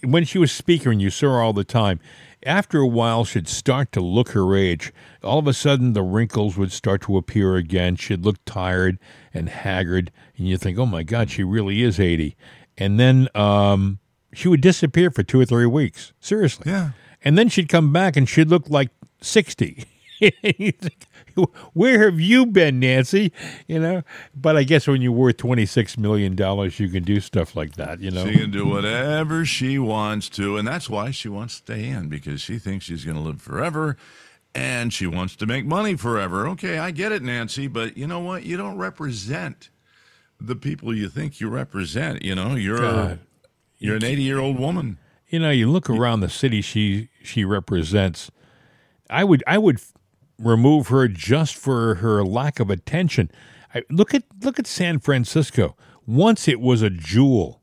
when she was speaking, and you saw her all the time. After a while, she'd start to look her age. All of a sudden, the wrinkles would start to appear again. She'd look tired and haggard, and you think, "Oh my God, she really is 80." And then um, she would disappear for two or three weeks. Seriously, Yeah. And then she'd come back, and she'd look like 60. Where have you been, Nancy? You know, but I guess when you're worth twenty six million dollars, you can do stuff like that. You know, She can do whatever she wants to, and that's why she wants to stay in because she thinks she's going to live forever and she wants to make money forever. Okay, I get it, Nancy, but you know what? You don't represent the people you think you represent. You know, you're a, you're an 80 year old woman. You know, you look around the city she she represents. I would I would remove her just for her lack of attention. I, look at look at San Francisco. Once it was a jewel.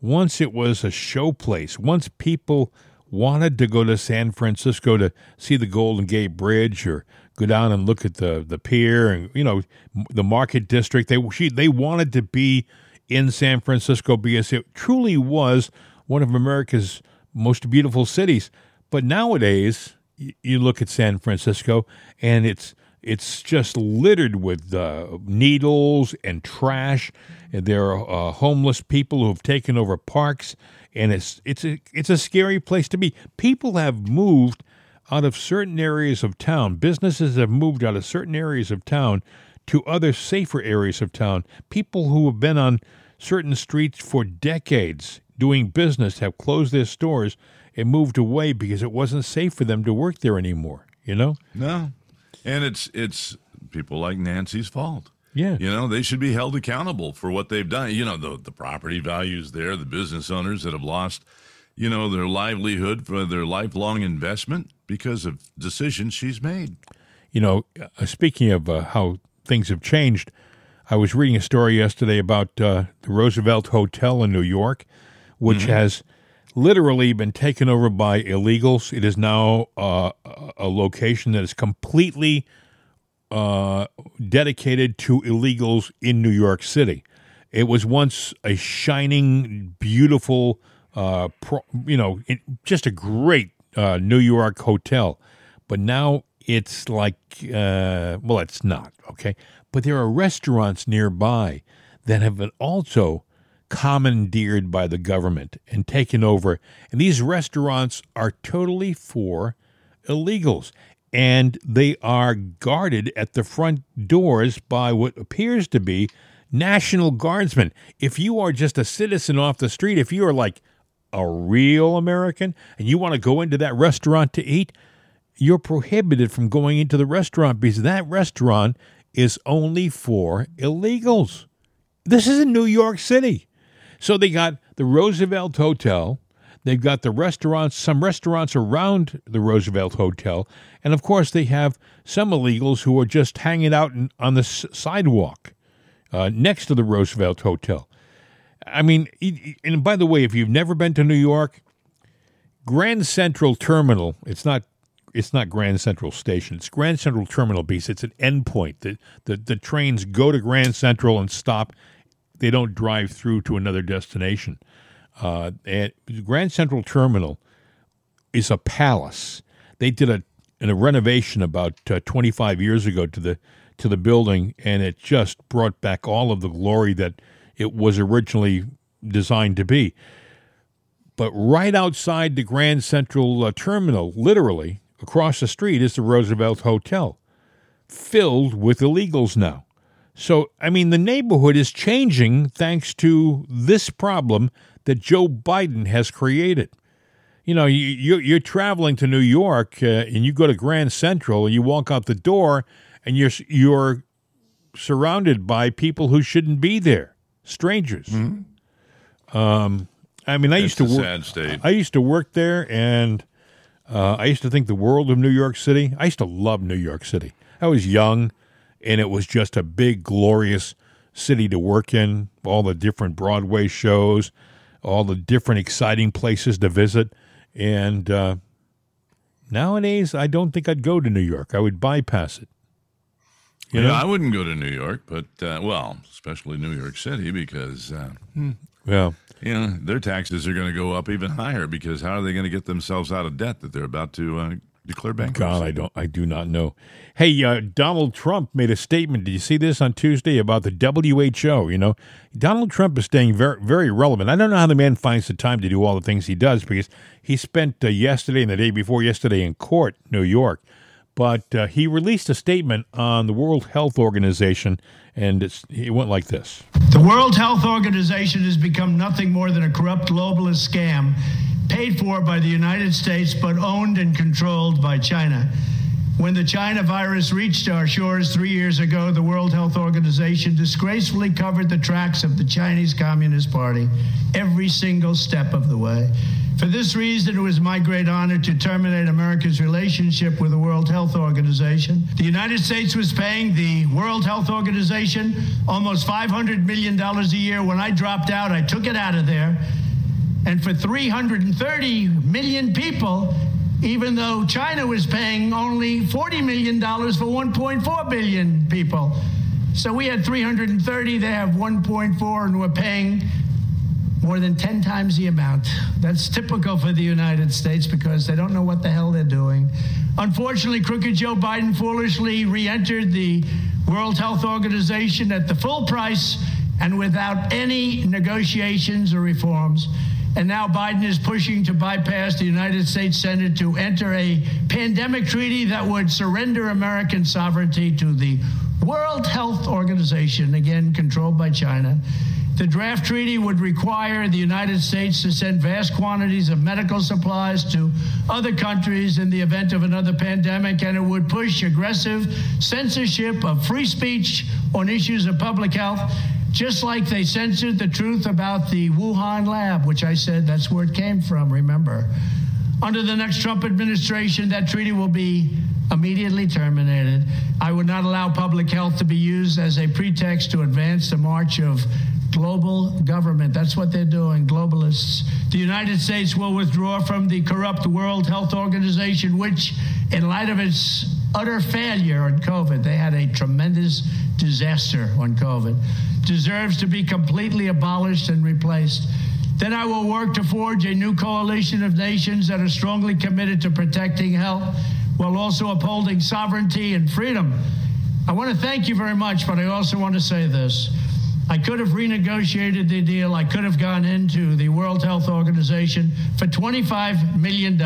Once it was a showplace. Once people wanted to go to San Francisco to see the Golden Gate Bridge or go down and look at the the pier and you know the Market District. They she, they wanted to be in San Francisco because it truly was one of America's most beautiful cities. But nowadays, you look at San Francisco and it's it's just littered with uh, needles and trash. And there are uh, homeless people who have taken over parks, and it's it's a it's a scary place to be. People have moved out of certain areas of town. Businesses have moved out of certain areas of town to other safer areas of town. People who have been on certain streets for decades doing business have closed their stores and moved away because it wasn't safe for them to work there anymore. You know? No. And it's it's people like Nancy's fault. Yeah. You know, they should be held accountable for what they've done. You know, the the property values there, the business owners that have lost, you know, their livelihood for their lifelong investment because of decisions she's made. You know, uh, speaking of uh, how things have changed, I was reading a story yesterday about uh, the Roosevelt Hotel in New York, which has literally been taken over by illegals. It is now uh, a- location that is completely uh, dedicated to illegals in New York City. It was once a shining, beautiful, uh, pro, you know, it, just a great uh, New York hotel. But now it's like, uh, well, it's not, okay? But there are restaurants nearby that have also commandeered by the government and taken over. And these restaurants are totally for illegals. And they are guarded at the front doors by what appears to be National Guardsmen. If you are just a citizen off the street, if you are like a real American and you want to go into that restaurant to eat, you're prohibited from going into the restaurant because that restaurant is only for illegals. This is in New York City. So they got the Roosevelt Hotel. They've got the restaurants, some restaurants around the Roosevelt Hotel. And of course, they have some illegals who are just hanging out on the sidewalk uh, next to the Roosevelt Hotel. I mean, and by the way, if you've never been to New York, Grand Central Terminal, it's not it's not Grand Central Station. It's Grand Central Terminal because it's an endpoint. The, the the trains go to Grand Central and stop. They don't drive through to another destination. Uh, and Grand Central Terminal is a palace. They did a, a renovation about uh, 25 years ago to the to the building, and it just brought back all of the glory that it was originally designed to be. But right outside the Grand Central uh, Terminal, literally across the street, is the Roosevelt Hotel, filled with illegals now. So, I mean, the neighborhood is changing thanks to this problem that Joe Biden has created. You know, you, you, you're traveling to New York uh, and you go to Grand Central and you walk out the door and you're you're surrounded by people who shouldn't be there, strangers. Um, I mean, I used to work. I used to work there, and uh, I used to think the world of New York City. I used to love New York City. I was young, and it was just a big, glorious city to work in. All the different Broadway shows, all the different exciting places to visit, and uh, nowadays, I don't think I'd go to New York. I would bypass it. You yeah, know? I wouldn't go to New York, but uh, well, especially New York City because uh, Well, you know their taxes are going to go up even higher because how are they going to get themselves out of debt that they're about to uh, declare bankruptcy? God, I don't. I do not know. Hey, uh, Donald Trump made a statement. Did you see this on Tuesday about the WHO? You know, Donald Trump is staying very, very relevant. I don't know how the man finds the time to do all the things he does because he spent uh, yesterday and the day before yesterday in court, New York. but uh, he released a statement on the World Health Organization, and it's, it went like this The World Health Organization has become nothing more than a corrupt globalist scam paid for by the United States but owned and controlled by China. When the China virus reached our shores three years ago, the World Health Organization disgracefully covered the tracks of the Chinese Communist Party every single step of the way. For this reason, it was my great honor to terminate America's relationship with the World Health Organization. The United States was paying the World Health Organization almost $500 million a year. When I dropped out, I took it out of there. And for 330 million people, even though China was paying only $40 million for 1.4 billion people. So we had 330, they have 1.4, and we're paying more than 10 times the amount. That's typical for the United States because they don't know what the hell they're doing. Unfortunately, crooked Joe Biden foolishly re entered the World Health Organization at the full price and without any negotiations or reforms. And now Biden is pushing to bypass the United States Senate to enter a pandemic treaty that would surrender American sovereignty to the World Health Organization, again controlled by China. The draft treaty would require the United States to send vast quantities of medical supplies to other countries in the event of another pandemic, and it would push aggressive censorship of free speech on issues of public health, just like they censored the truth about the Wuhan lab, which I said that's where it came from, remember. Under the next Trump administration, that treaty will be immediately terminated. I would not allow public health to be used as a pretext to advance the march of global government. That's what they're doing, globalists. The United States will withdraw from the corrupt World Health Organization, which, in light of its utter failure on COVID, they had a tremendous disaster on COVID, deserves to be completely abolished and replaced. Then I will work to forge a new coalition of nations that are strongly committed to protecting health while also upholding sovereignty and freedom. I want to thank you very much, but I also want to say this. I could have renegotiated the deal. I could have gone into the World Health Organization for $25 million.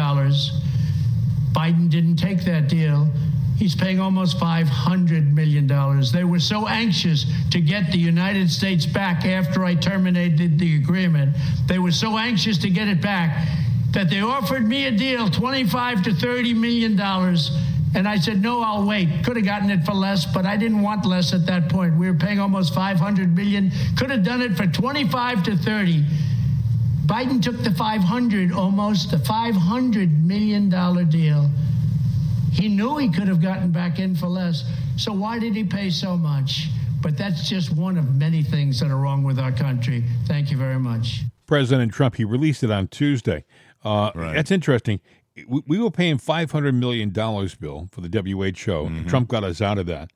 Biden didn't take that deal. He's paying almost $500 million. They were so anxious to get the United States back after I terminated the agreement. They were so anxious to get it back that they offered me a deal, 25 to 30 million dollars. And I said, no, I'll wait. Could have gotten it for less, but I didn't want less at that point. We were paying almost 500 million. Could have done it for 25 to 30. Biden took the 500, almost the 500 million dollar deal. He knew he could have gotten back in for less. So why did he pay so much? But that's just one of many things that are wrong with our country. Thank you very much. President Trump, he released it on Tuesday. Uh, Right. That's interesting. We, we were paying $500 million, Bill, for the WHO. and Trump got us out of that.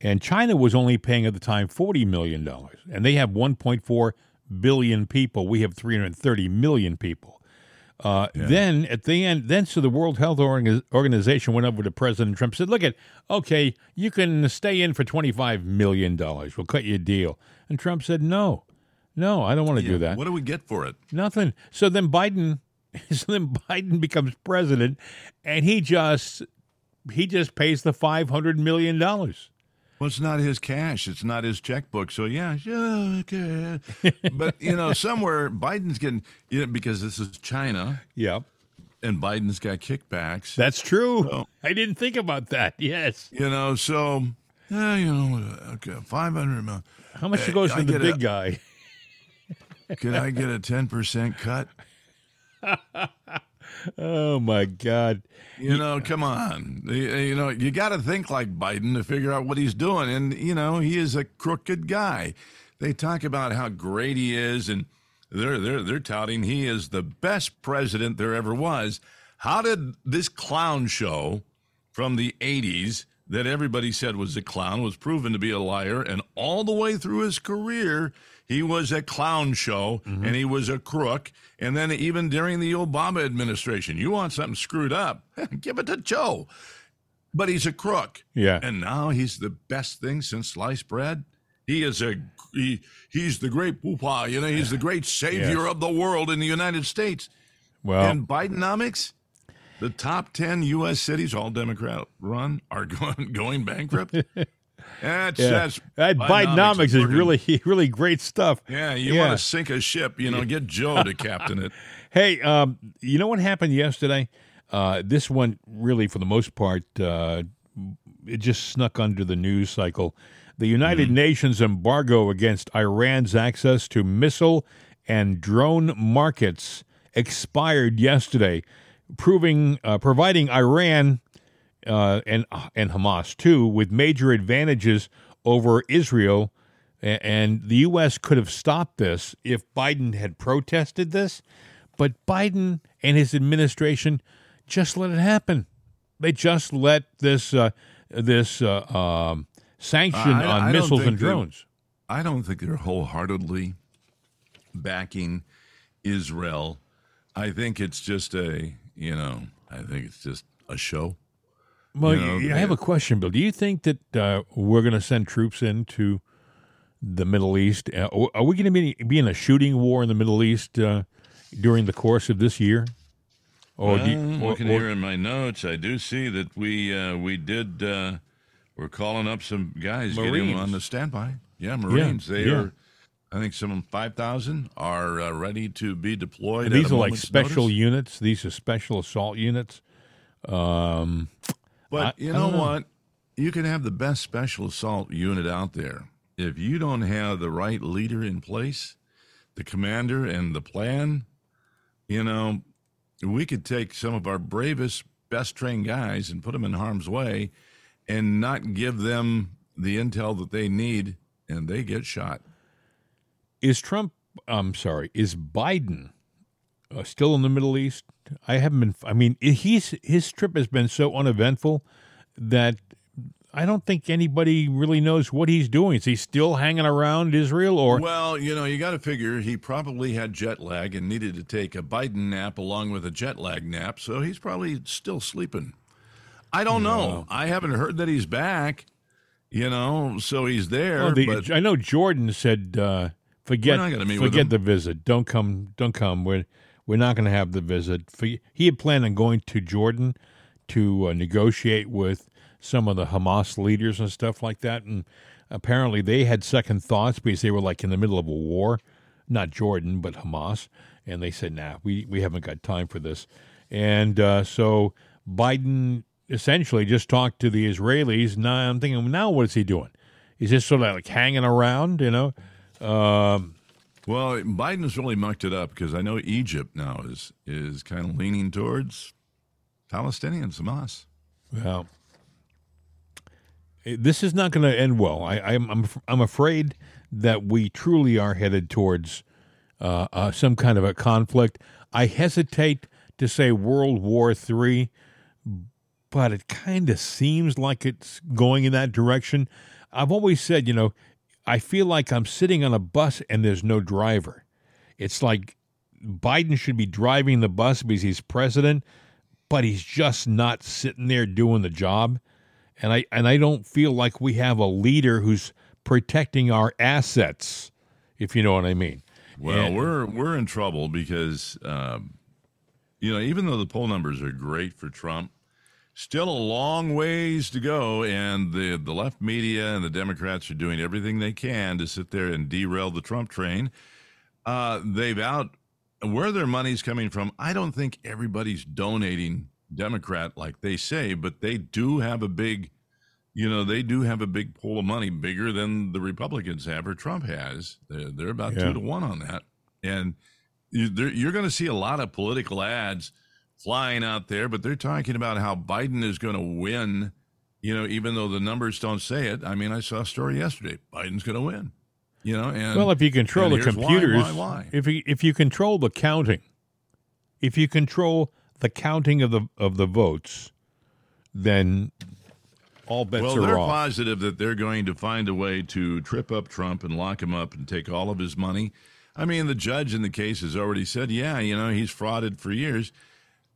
And China was only paying at the time $40 million. And they have 1.4 billion people. We have 330 million people. Uh, Then at the end, then so the World Health Organization went over to President Trump, said, "Look at, okay, you can stay in for twenty five million dollars. We'll cut you a deal." And Trump said, "No, no, I don't want to do that. What do we get for it? Nothing." So then Biden, so then Biden becomes president, and he just he just pays the five hundred million dollars. Well, it's not his cash. It's not his checkbook. So yeah, yeah, okay. but you know, somewhere Biden's getting you know because this is China Yep, and Biden's got kickbacks. that's true. Oh. I didn't think about that. Yes. you know, so yeah, you know, okay, five hundred million. How much Hey, goes to the big a- guy? Could I get a ten percent cut? Oh my God. You know, come on. You uh, you know, you got to think like Biden to figure out what he's doing. And, you know, he is a crooked guy. They talk about how great he is, and they're, they're, they're touting he is the best president there ever was. How did this clown show from the 80s that everybody said was a clown was proven to be a liar? And all the way through his career, he was a clown show mm-hmm. and he was a crook. And then even during the Obama administration, you want something screwed up, give it to Joe. But he's a crook. Yeah. And now he's the best thing since sliced bread. He is a he, he's the great poopah, you know, he's the great savior Yes. of the world in the United States. Well, and Bidenomics, The top 10 U.S. cities, all Democrat run, are going, going bankrupt. That's, Yeah. that's that Bidenomics is working. really really great stuff. Yeah, you Yeah. want to sink a ship, you know, get Joe to captain it. Hey, um, you know what happened yesterday? Uh, this one really, for the most part, uh, it just snuck under the news cycle. The United Nations embargo against Iran's access to missile and drone markets expired yesterday, proving uh, providing Iran uh, and and Hamas too with major advantages over Israel. And the U.S. could have stopped this if Biden had protested this, but Biden and his administration just let it happen. They just let this uh, this uh, um, sanction I- on I missiles and drones. I don't think they're wholeheartedly backing Israel. I think it's just a, you know, I think it's just a show. Well, you know, y- I have they- a question, Bill. Do you think that uh, we're going to send troops into the Middle East? Uh, are we going to be, be in a shooting war in the Middle East uh, during the course of this year? Or do you- Well, or- looking or- here in my notes, I do see that we uh, we did uh, we're calling up some guys getting them Marines. on the standby. Yeah, Marines. they yeah. are. I think some five thousand are uh, ready to be deployed. at these a are like special notice. units. These are special assault units. Um, But I- you know, know. what? You can have the best special assault unit out there. If you don't have the right leader in place, the commander and the plan, you know, we could take some of our bravest, best trained guys and put them in harm's way and not give them the intel that they need and they get shot. is Trump? I'm sorry. Is Biden uh, still in the Middle East? I haven't been. I mean, he's his trip has been so uneventful that I don't think anybody really knows what he's doing. Is he still hanging around Israel, or Well, you know, you got to figure he probably had jet lag and needed to take a Biden nap along with a jet lag nap, so he's probably still sleeping. I don't know. I haven't heard that he's back. You know, so he's there. Well, the- but I know Jordan said, uh, "Forget, We're not gonna meet with forget the visit. Don't come, don't come. We're we're not going to have the visit." He had planned on going to Jordan to uh, negotiate with some of the Hamas leaders and stuff like that, and apparently they had second thoughts because they were like in the middle of a war, not Jordan but Hamas, and they said, "Nah, we we haven't got time for this," and uh, so Biden essentially just talked to the Israelis. Now I'm thinking, now what is he doing? He's just sort of like hanging around, you know. Um, well, Biden's really mucked it up because I know Egypt now is is kind of leaning towards Palestinians, Hamas. well, eh, this is not going to end well. I, I'm, I'm I'm afraid that we truly are headed towards uh, uh, some kind of a conflict. I hesitate to say World War Three, but it kind of seems like it's going in that direction. I've always said, you know, I feel like I'm sitting on a bus and there's no driver. It's like Biden should be driving the bus because he's president, but he's just not sitting there doing the job. And I and I don't feel like we have a leader who's protecting our assets, if you know what I mean. Well, And- we're we're in trouble because um, you know even though the poll numbers are great for Trump, still a long ways to go, and the the left media and the Democrats are doing everything they can to sit there and derail the Trump train. Uh, they've out where their money's coming from. I don't think everybody's donating Democrat like they say, but they do have a big you know, they do have a big pool of money, bigger than the Republicans have or Trump has. They're, they're about Yeah. two to one on that. And you, there- you're going to see a lot of political ads flying out there, but they're talking about how Biden is going to win, you know, even though the numbers don't say it. I mean, I saw a story yesterday Biden's going to win, you know, and Well, if you control the here's why, computers, why, why? if you if you control the counting, if you control the counting of the of the votes, then all bets Well, are they're off. positive that they're going to find a way to trip up Trump and lock him up and take all of his money. I mean, the judge in the case has already said, yeah, you know, he's frauded for years.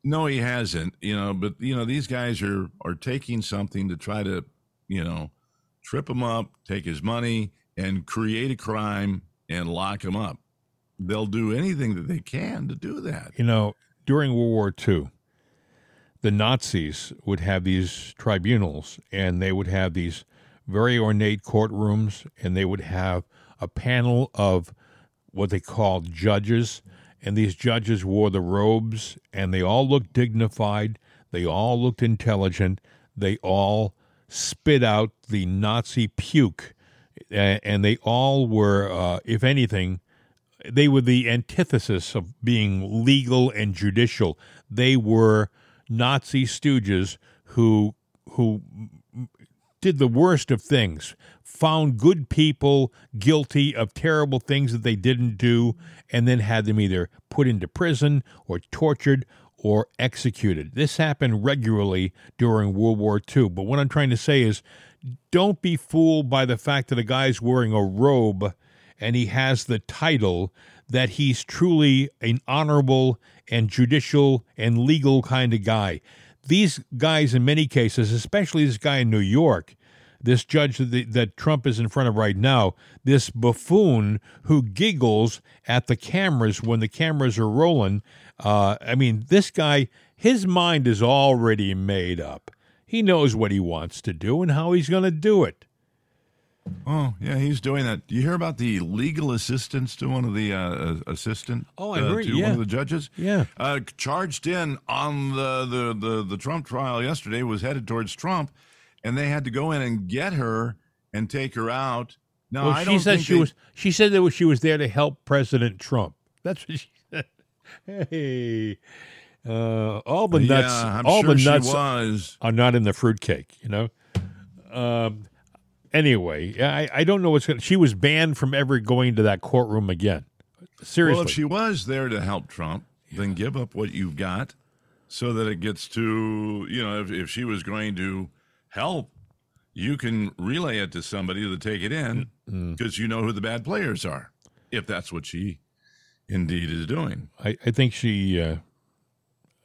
No, he hasn't, you know, but, you know, these guys are, are taking something to try to, you know, trip him up, take his money, and create a crime and lock him up. They'll do anything that they can to do that. You know, during World War II, the Nazis would have these tribunals and they would have these very ornate courtrooms and they would have a panel of what they called judges. And these judges wore the robes and they all looked dignified. They all looked intelligent. They all spit out the Nazi puke. And they all were, uh, if anything, they were the antithesis of being legal and judicial. They were Nazi stooges who who did the worst of things, found good people guilty of terrible things that they didn't do, and then had them either put into prison or tortured or executed. This happened regularly during World War II. But what I'm trying to say is don't be fooled by the fact that a guy's wearing a robe and he has the title that he's truly an honorable and judicial and legal kind of guy. These guys, in many cases, especially this guy in New York, this judge that, that Trump is in front of right now, this buffoon who giggles at the cameras when the cameras are rolling. Uh, I mean, this guy, his mind is already made up. He knows what he wants to do and how he's going to do it. Oh yeah, he's doing that. You hear about the legal assistance to one of the uh, assistant? Oh, I uh, heard. To yeah. one of the judges. Yeah. Uh, charged in on the, the the the Trump trial yesterday was headed towards Trump, and they had to go in and get her and take her out. Now well, I she don't said she they- was. She said that she was there to help President Trump. That's what she said. Hey, uh, all the nuts, Yeah, I'm all sure the nuts she was. are not in the fruitcake. You know. Um. Anyway, I, I don't know what's going. to She was banned from ever going to that courtroom again. Seriously. Well, if she was there to help Trump, then give up what you've got so that it gets to, you know, if, if she was going to help, you can relay it to somebody to take it in Mm-hmm. because you know who the bad players are, if that's what she indeed is doing. I, I think she uh,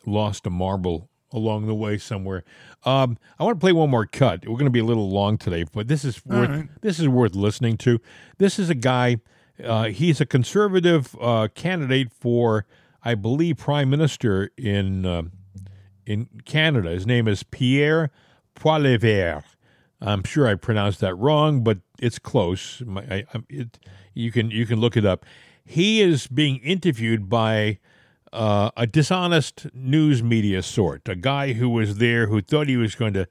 lost a marble along the way somewhere. Um, I want to play one more cut. We're going to be a little long today, but this is worth right. this is worth listening to. This is a guy. Uh, he's a conservative uh, candidate for, I believe, prime minister in uh, in Canada. His name is Pierre Poilievre. I'm sure I pronounced that wrong, but it's close. My, I, it, you can you can look it up. He is being interviewed by uh, a dishonest news media sort, a guy who was there who thought he was going to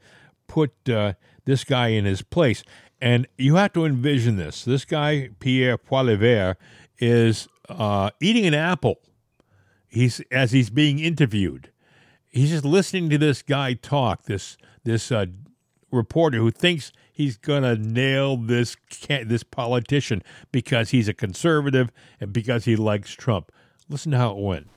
put uh, this guy in his place. And you have to envision this. This guy, Pierre Poilievre, is uh, eating an apple. He's as he's being interviewed. He's just listening to this guy talk. This this uh, reporter who thinks he's gonna nail this this politician because he's a conservative and because he likes Trump. Listen to how it went.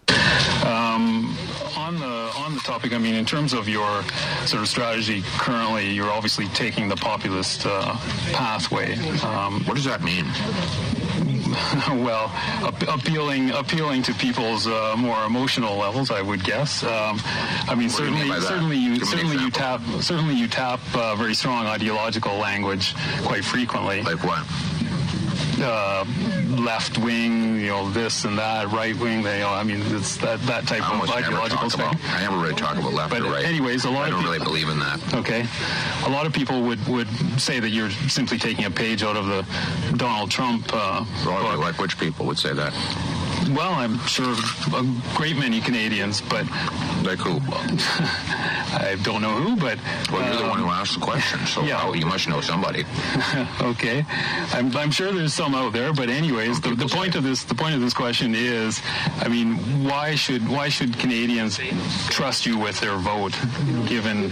Um, on the on the topic, I mean, in terms of your sort of strategy currently, you're obviously taking the populist uh, pathway. Um, What does that mean? well, ap- appealing appealing to people's uh, more emotional levels, I would guess. Um, I mean, What do you mean certainly, certainly you Give certainly you tap certainly you tap uh, very strong ideological language quite frequently. Like what? Uh, left wing, you know, this and that, right wing. You know, I mean, it's that that type I of ideological talk about. I never really talk about left But or right. anyways, a lot I don't really believe in that. Okay, a lot of people would would say that you're simply taking a page out of the Donald Trump uh, Well, like which people would say that? Well, I'm sure a great many Canadians, but Like who? I don't know who. But Well, you're the um, one who asked the question, so yeah. you must know somebody. okay, I'm, I'm sure there's some out there, but anyways, the, the point of this the point of this question is, I mean, why should why should Canadians trust you with their vote, given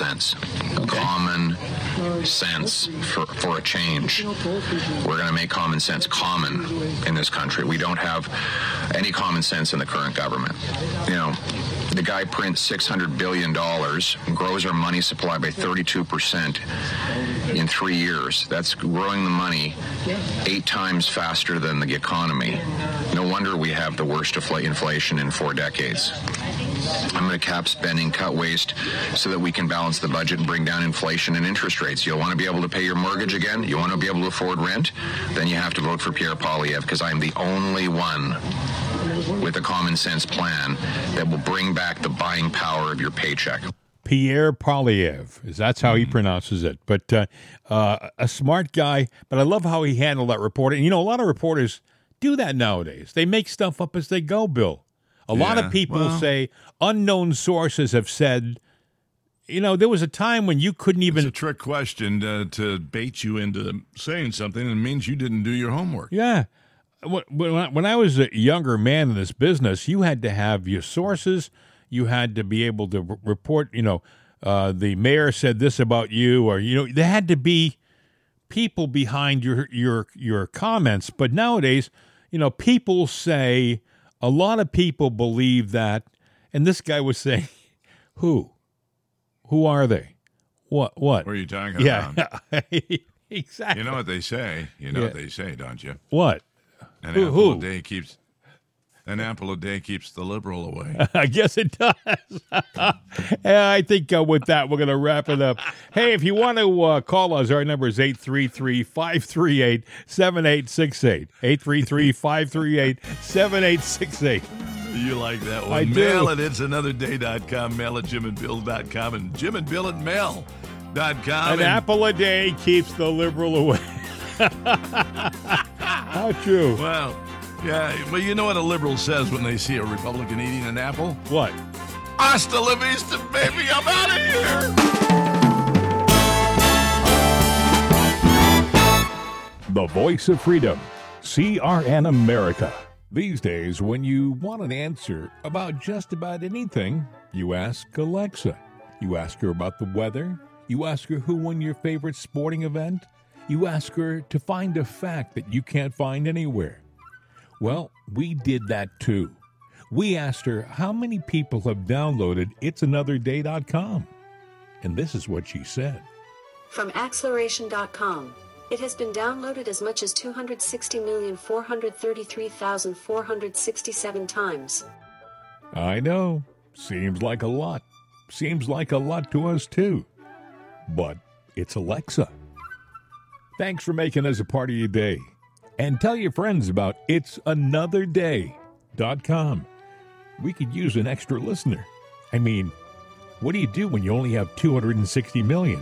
sense. Common sense for, for a change. We're going to make common sense common in this country. We don't have any common sense in the current government. You know, the guy prints $600 billion, grows our money supply by 32% in three years. That's growing the money eight times faster than the economy. No wonder we have the worst inflation in four decades. I'm going to cap spending, cut waste, so that we can balance the budget and bring down inflation and interest rates. You'll want to be able to pay your mortgage again? You want to be able to afford rent? Then you have to vote for Pierre Poilievre because I'm the only one with a common sense plan that will bring back the buying power of your paycheck. Pierre Poilievre, is that's how he pronounces it. But uh, uh, a smart guy. But I love how he handled that reporting. You know, a lot of reporters do that nowadays. They make stuff up as they go. Bill. A lot of people well- say unknown sources have said. You know, there was a time when you couldn't even. It's a trick question to, to bait you into saying something and it means you didn't do your homework. Yeah. When when I- when I was a younger man in this business, you had to have your sources. You had to be able to r- report, you know, uh, the mayor said this about you, or, you know, there had to be people behind your, your, your comments. But nowadays, you know, people say, a lot of people believe that, and this guy was saying, who? Who are they? What? What? What are you talking yeah. about? exactly. You know what they say. You know Yeah. what they say, don't you? what? An Who- apple who? a day keeps an apple a day keeps the liberal away. I guess it does. I think uh, with that, we're going to wrap it up. Hey, if you want to uh, call us, our number is 833 538 7868. 833 538 7868. You like that one? I do. Mail at it's another day.com, mail at jimandbill.com, and Jim and Bill at mail.com. An apple a day keeps the liberal away. How true. Well, yeah, but you know what a liberal says when they see a Republican eating an apple? What? Hasta la vista, baby. I'm out of here. The voice of freedom. CRN America. These days, when you want an answer about just about anything, you ask Alexa. You ask her about the weather. You ask her who won your favorite sporting event. You ask her to find a fact that you can't find anywhere. Well, we did that too. We asked her how many people have downloaded it'sanotherday.com. And this is what she said. From acceleration.com. It has been downloaded as much as 260,433,467 times. I know. Seems like a lot. Seems like a lot to us, too. But it's Alexa. Thanks for making us a part of your day. And tell your friends about it'sanotherday.com. We could use an extra listener. I mean, what do you do when you only have 260 million?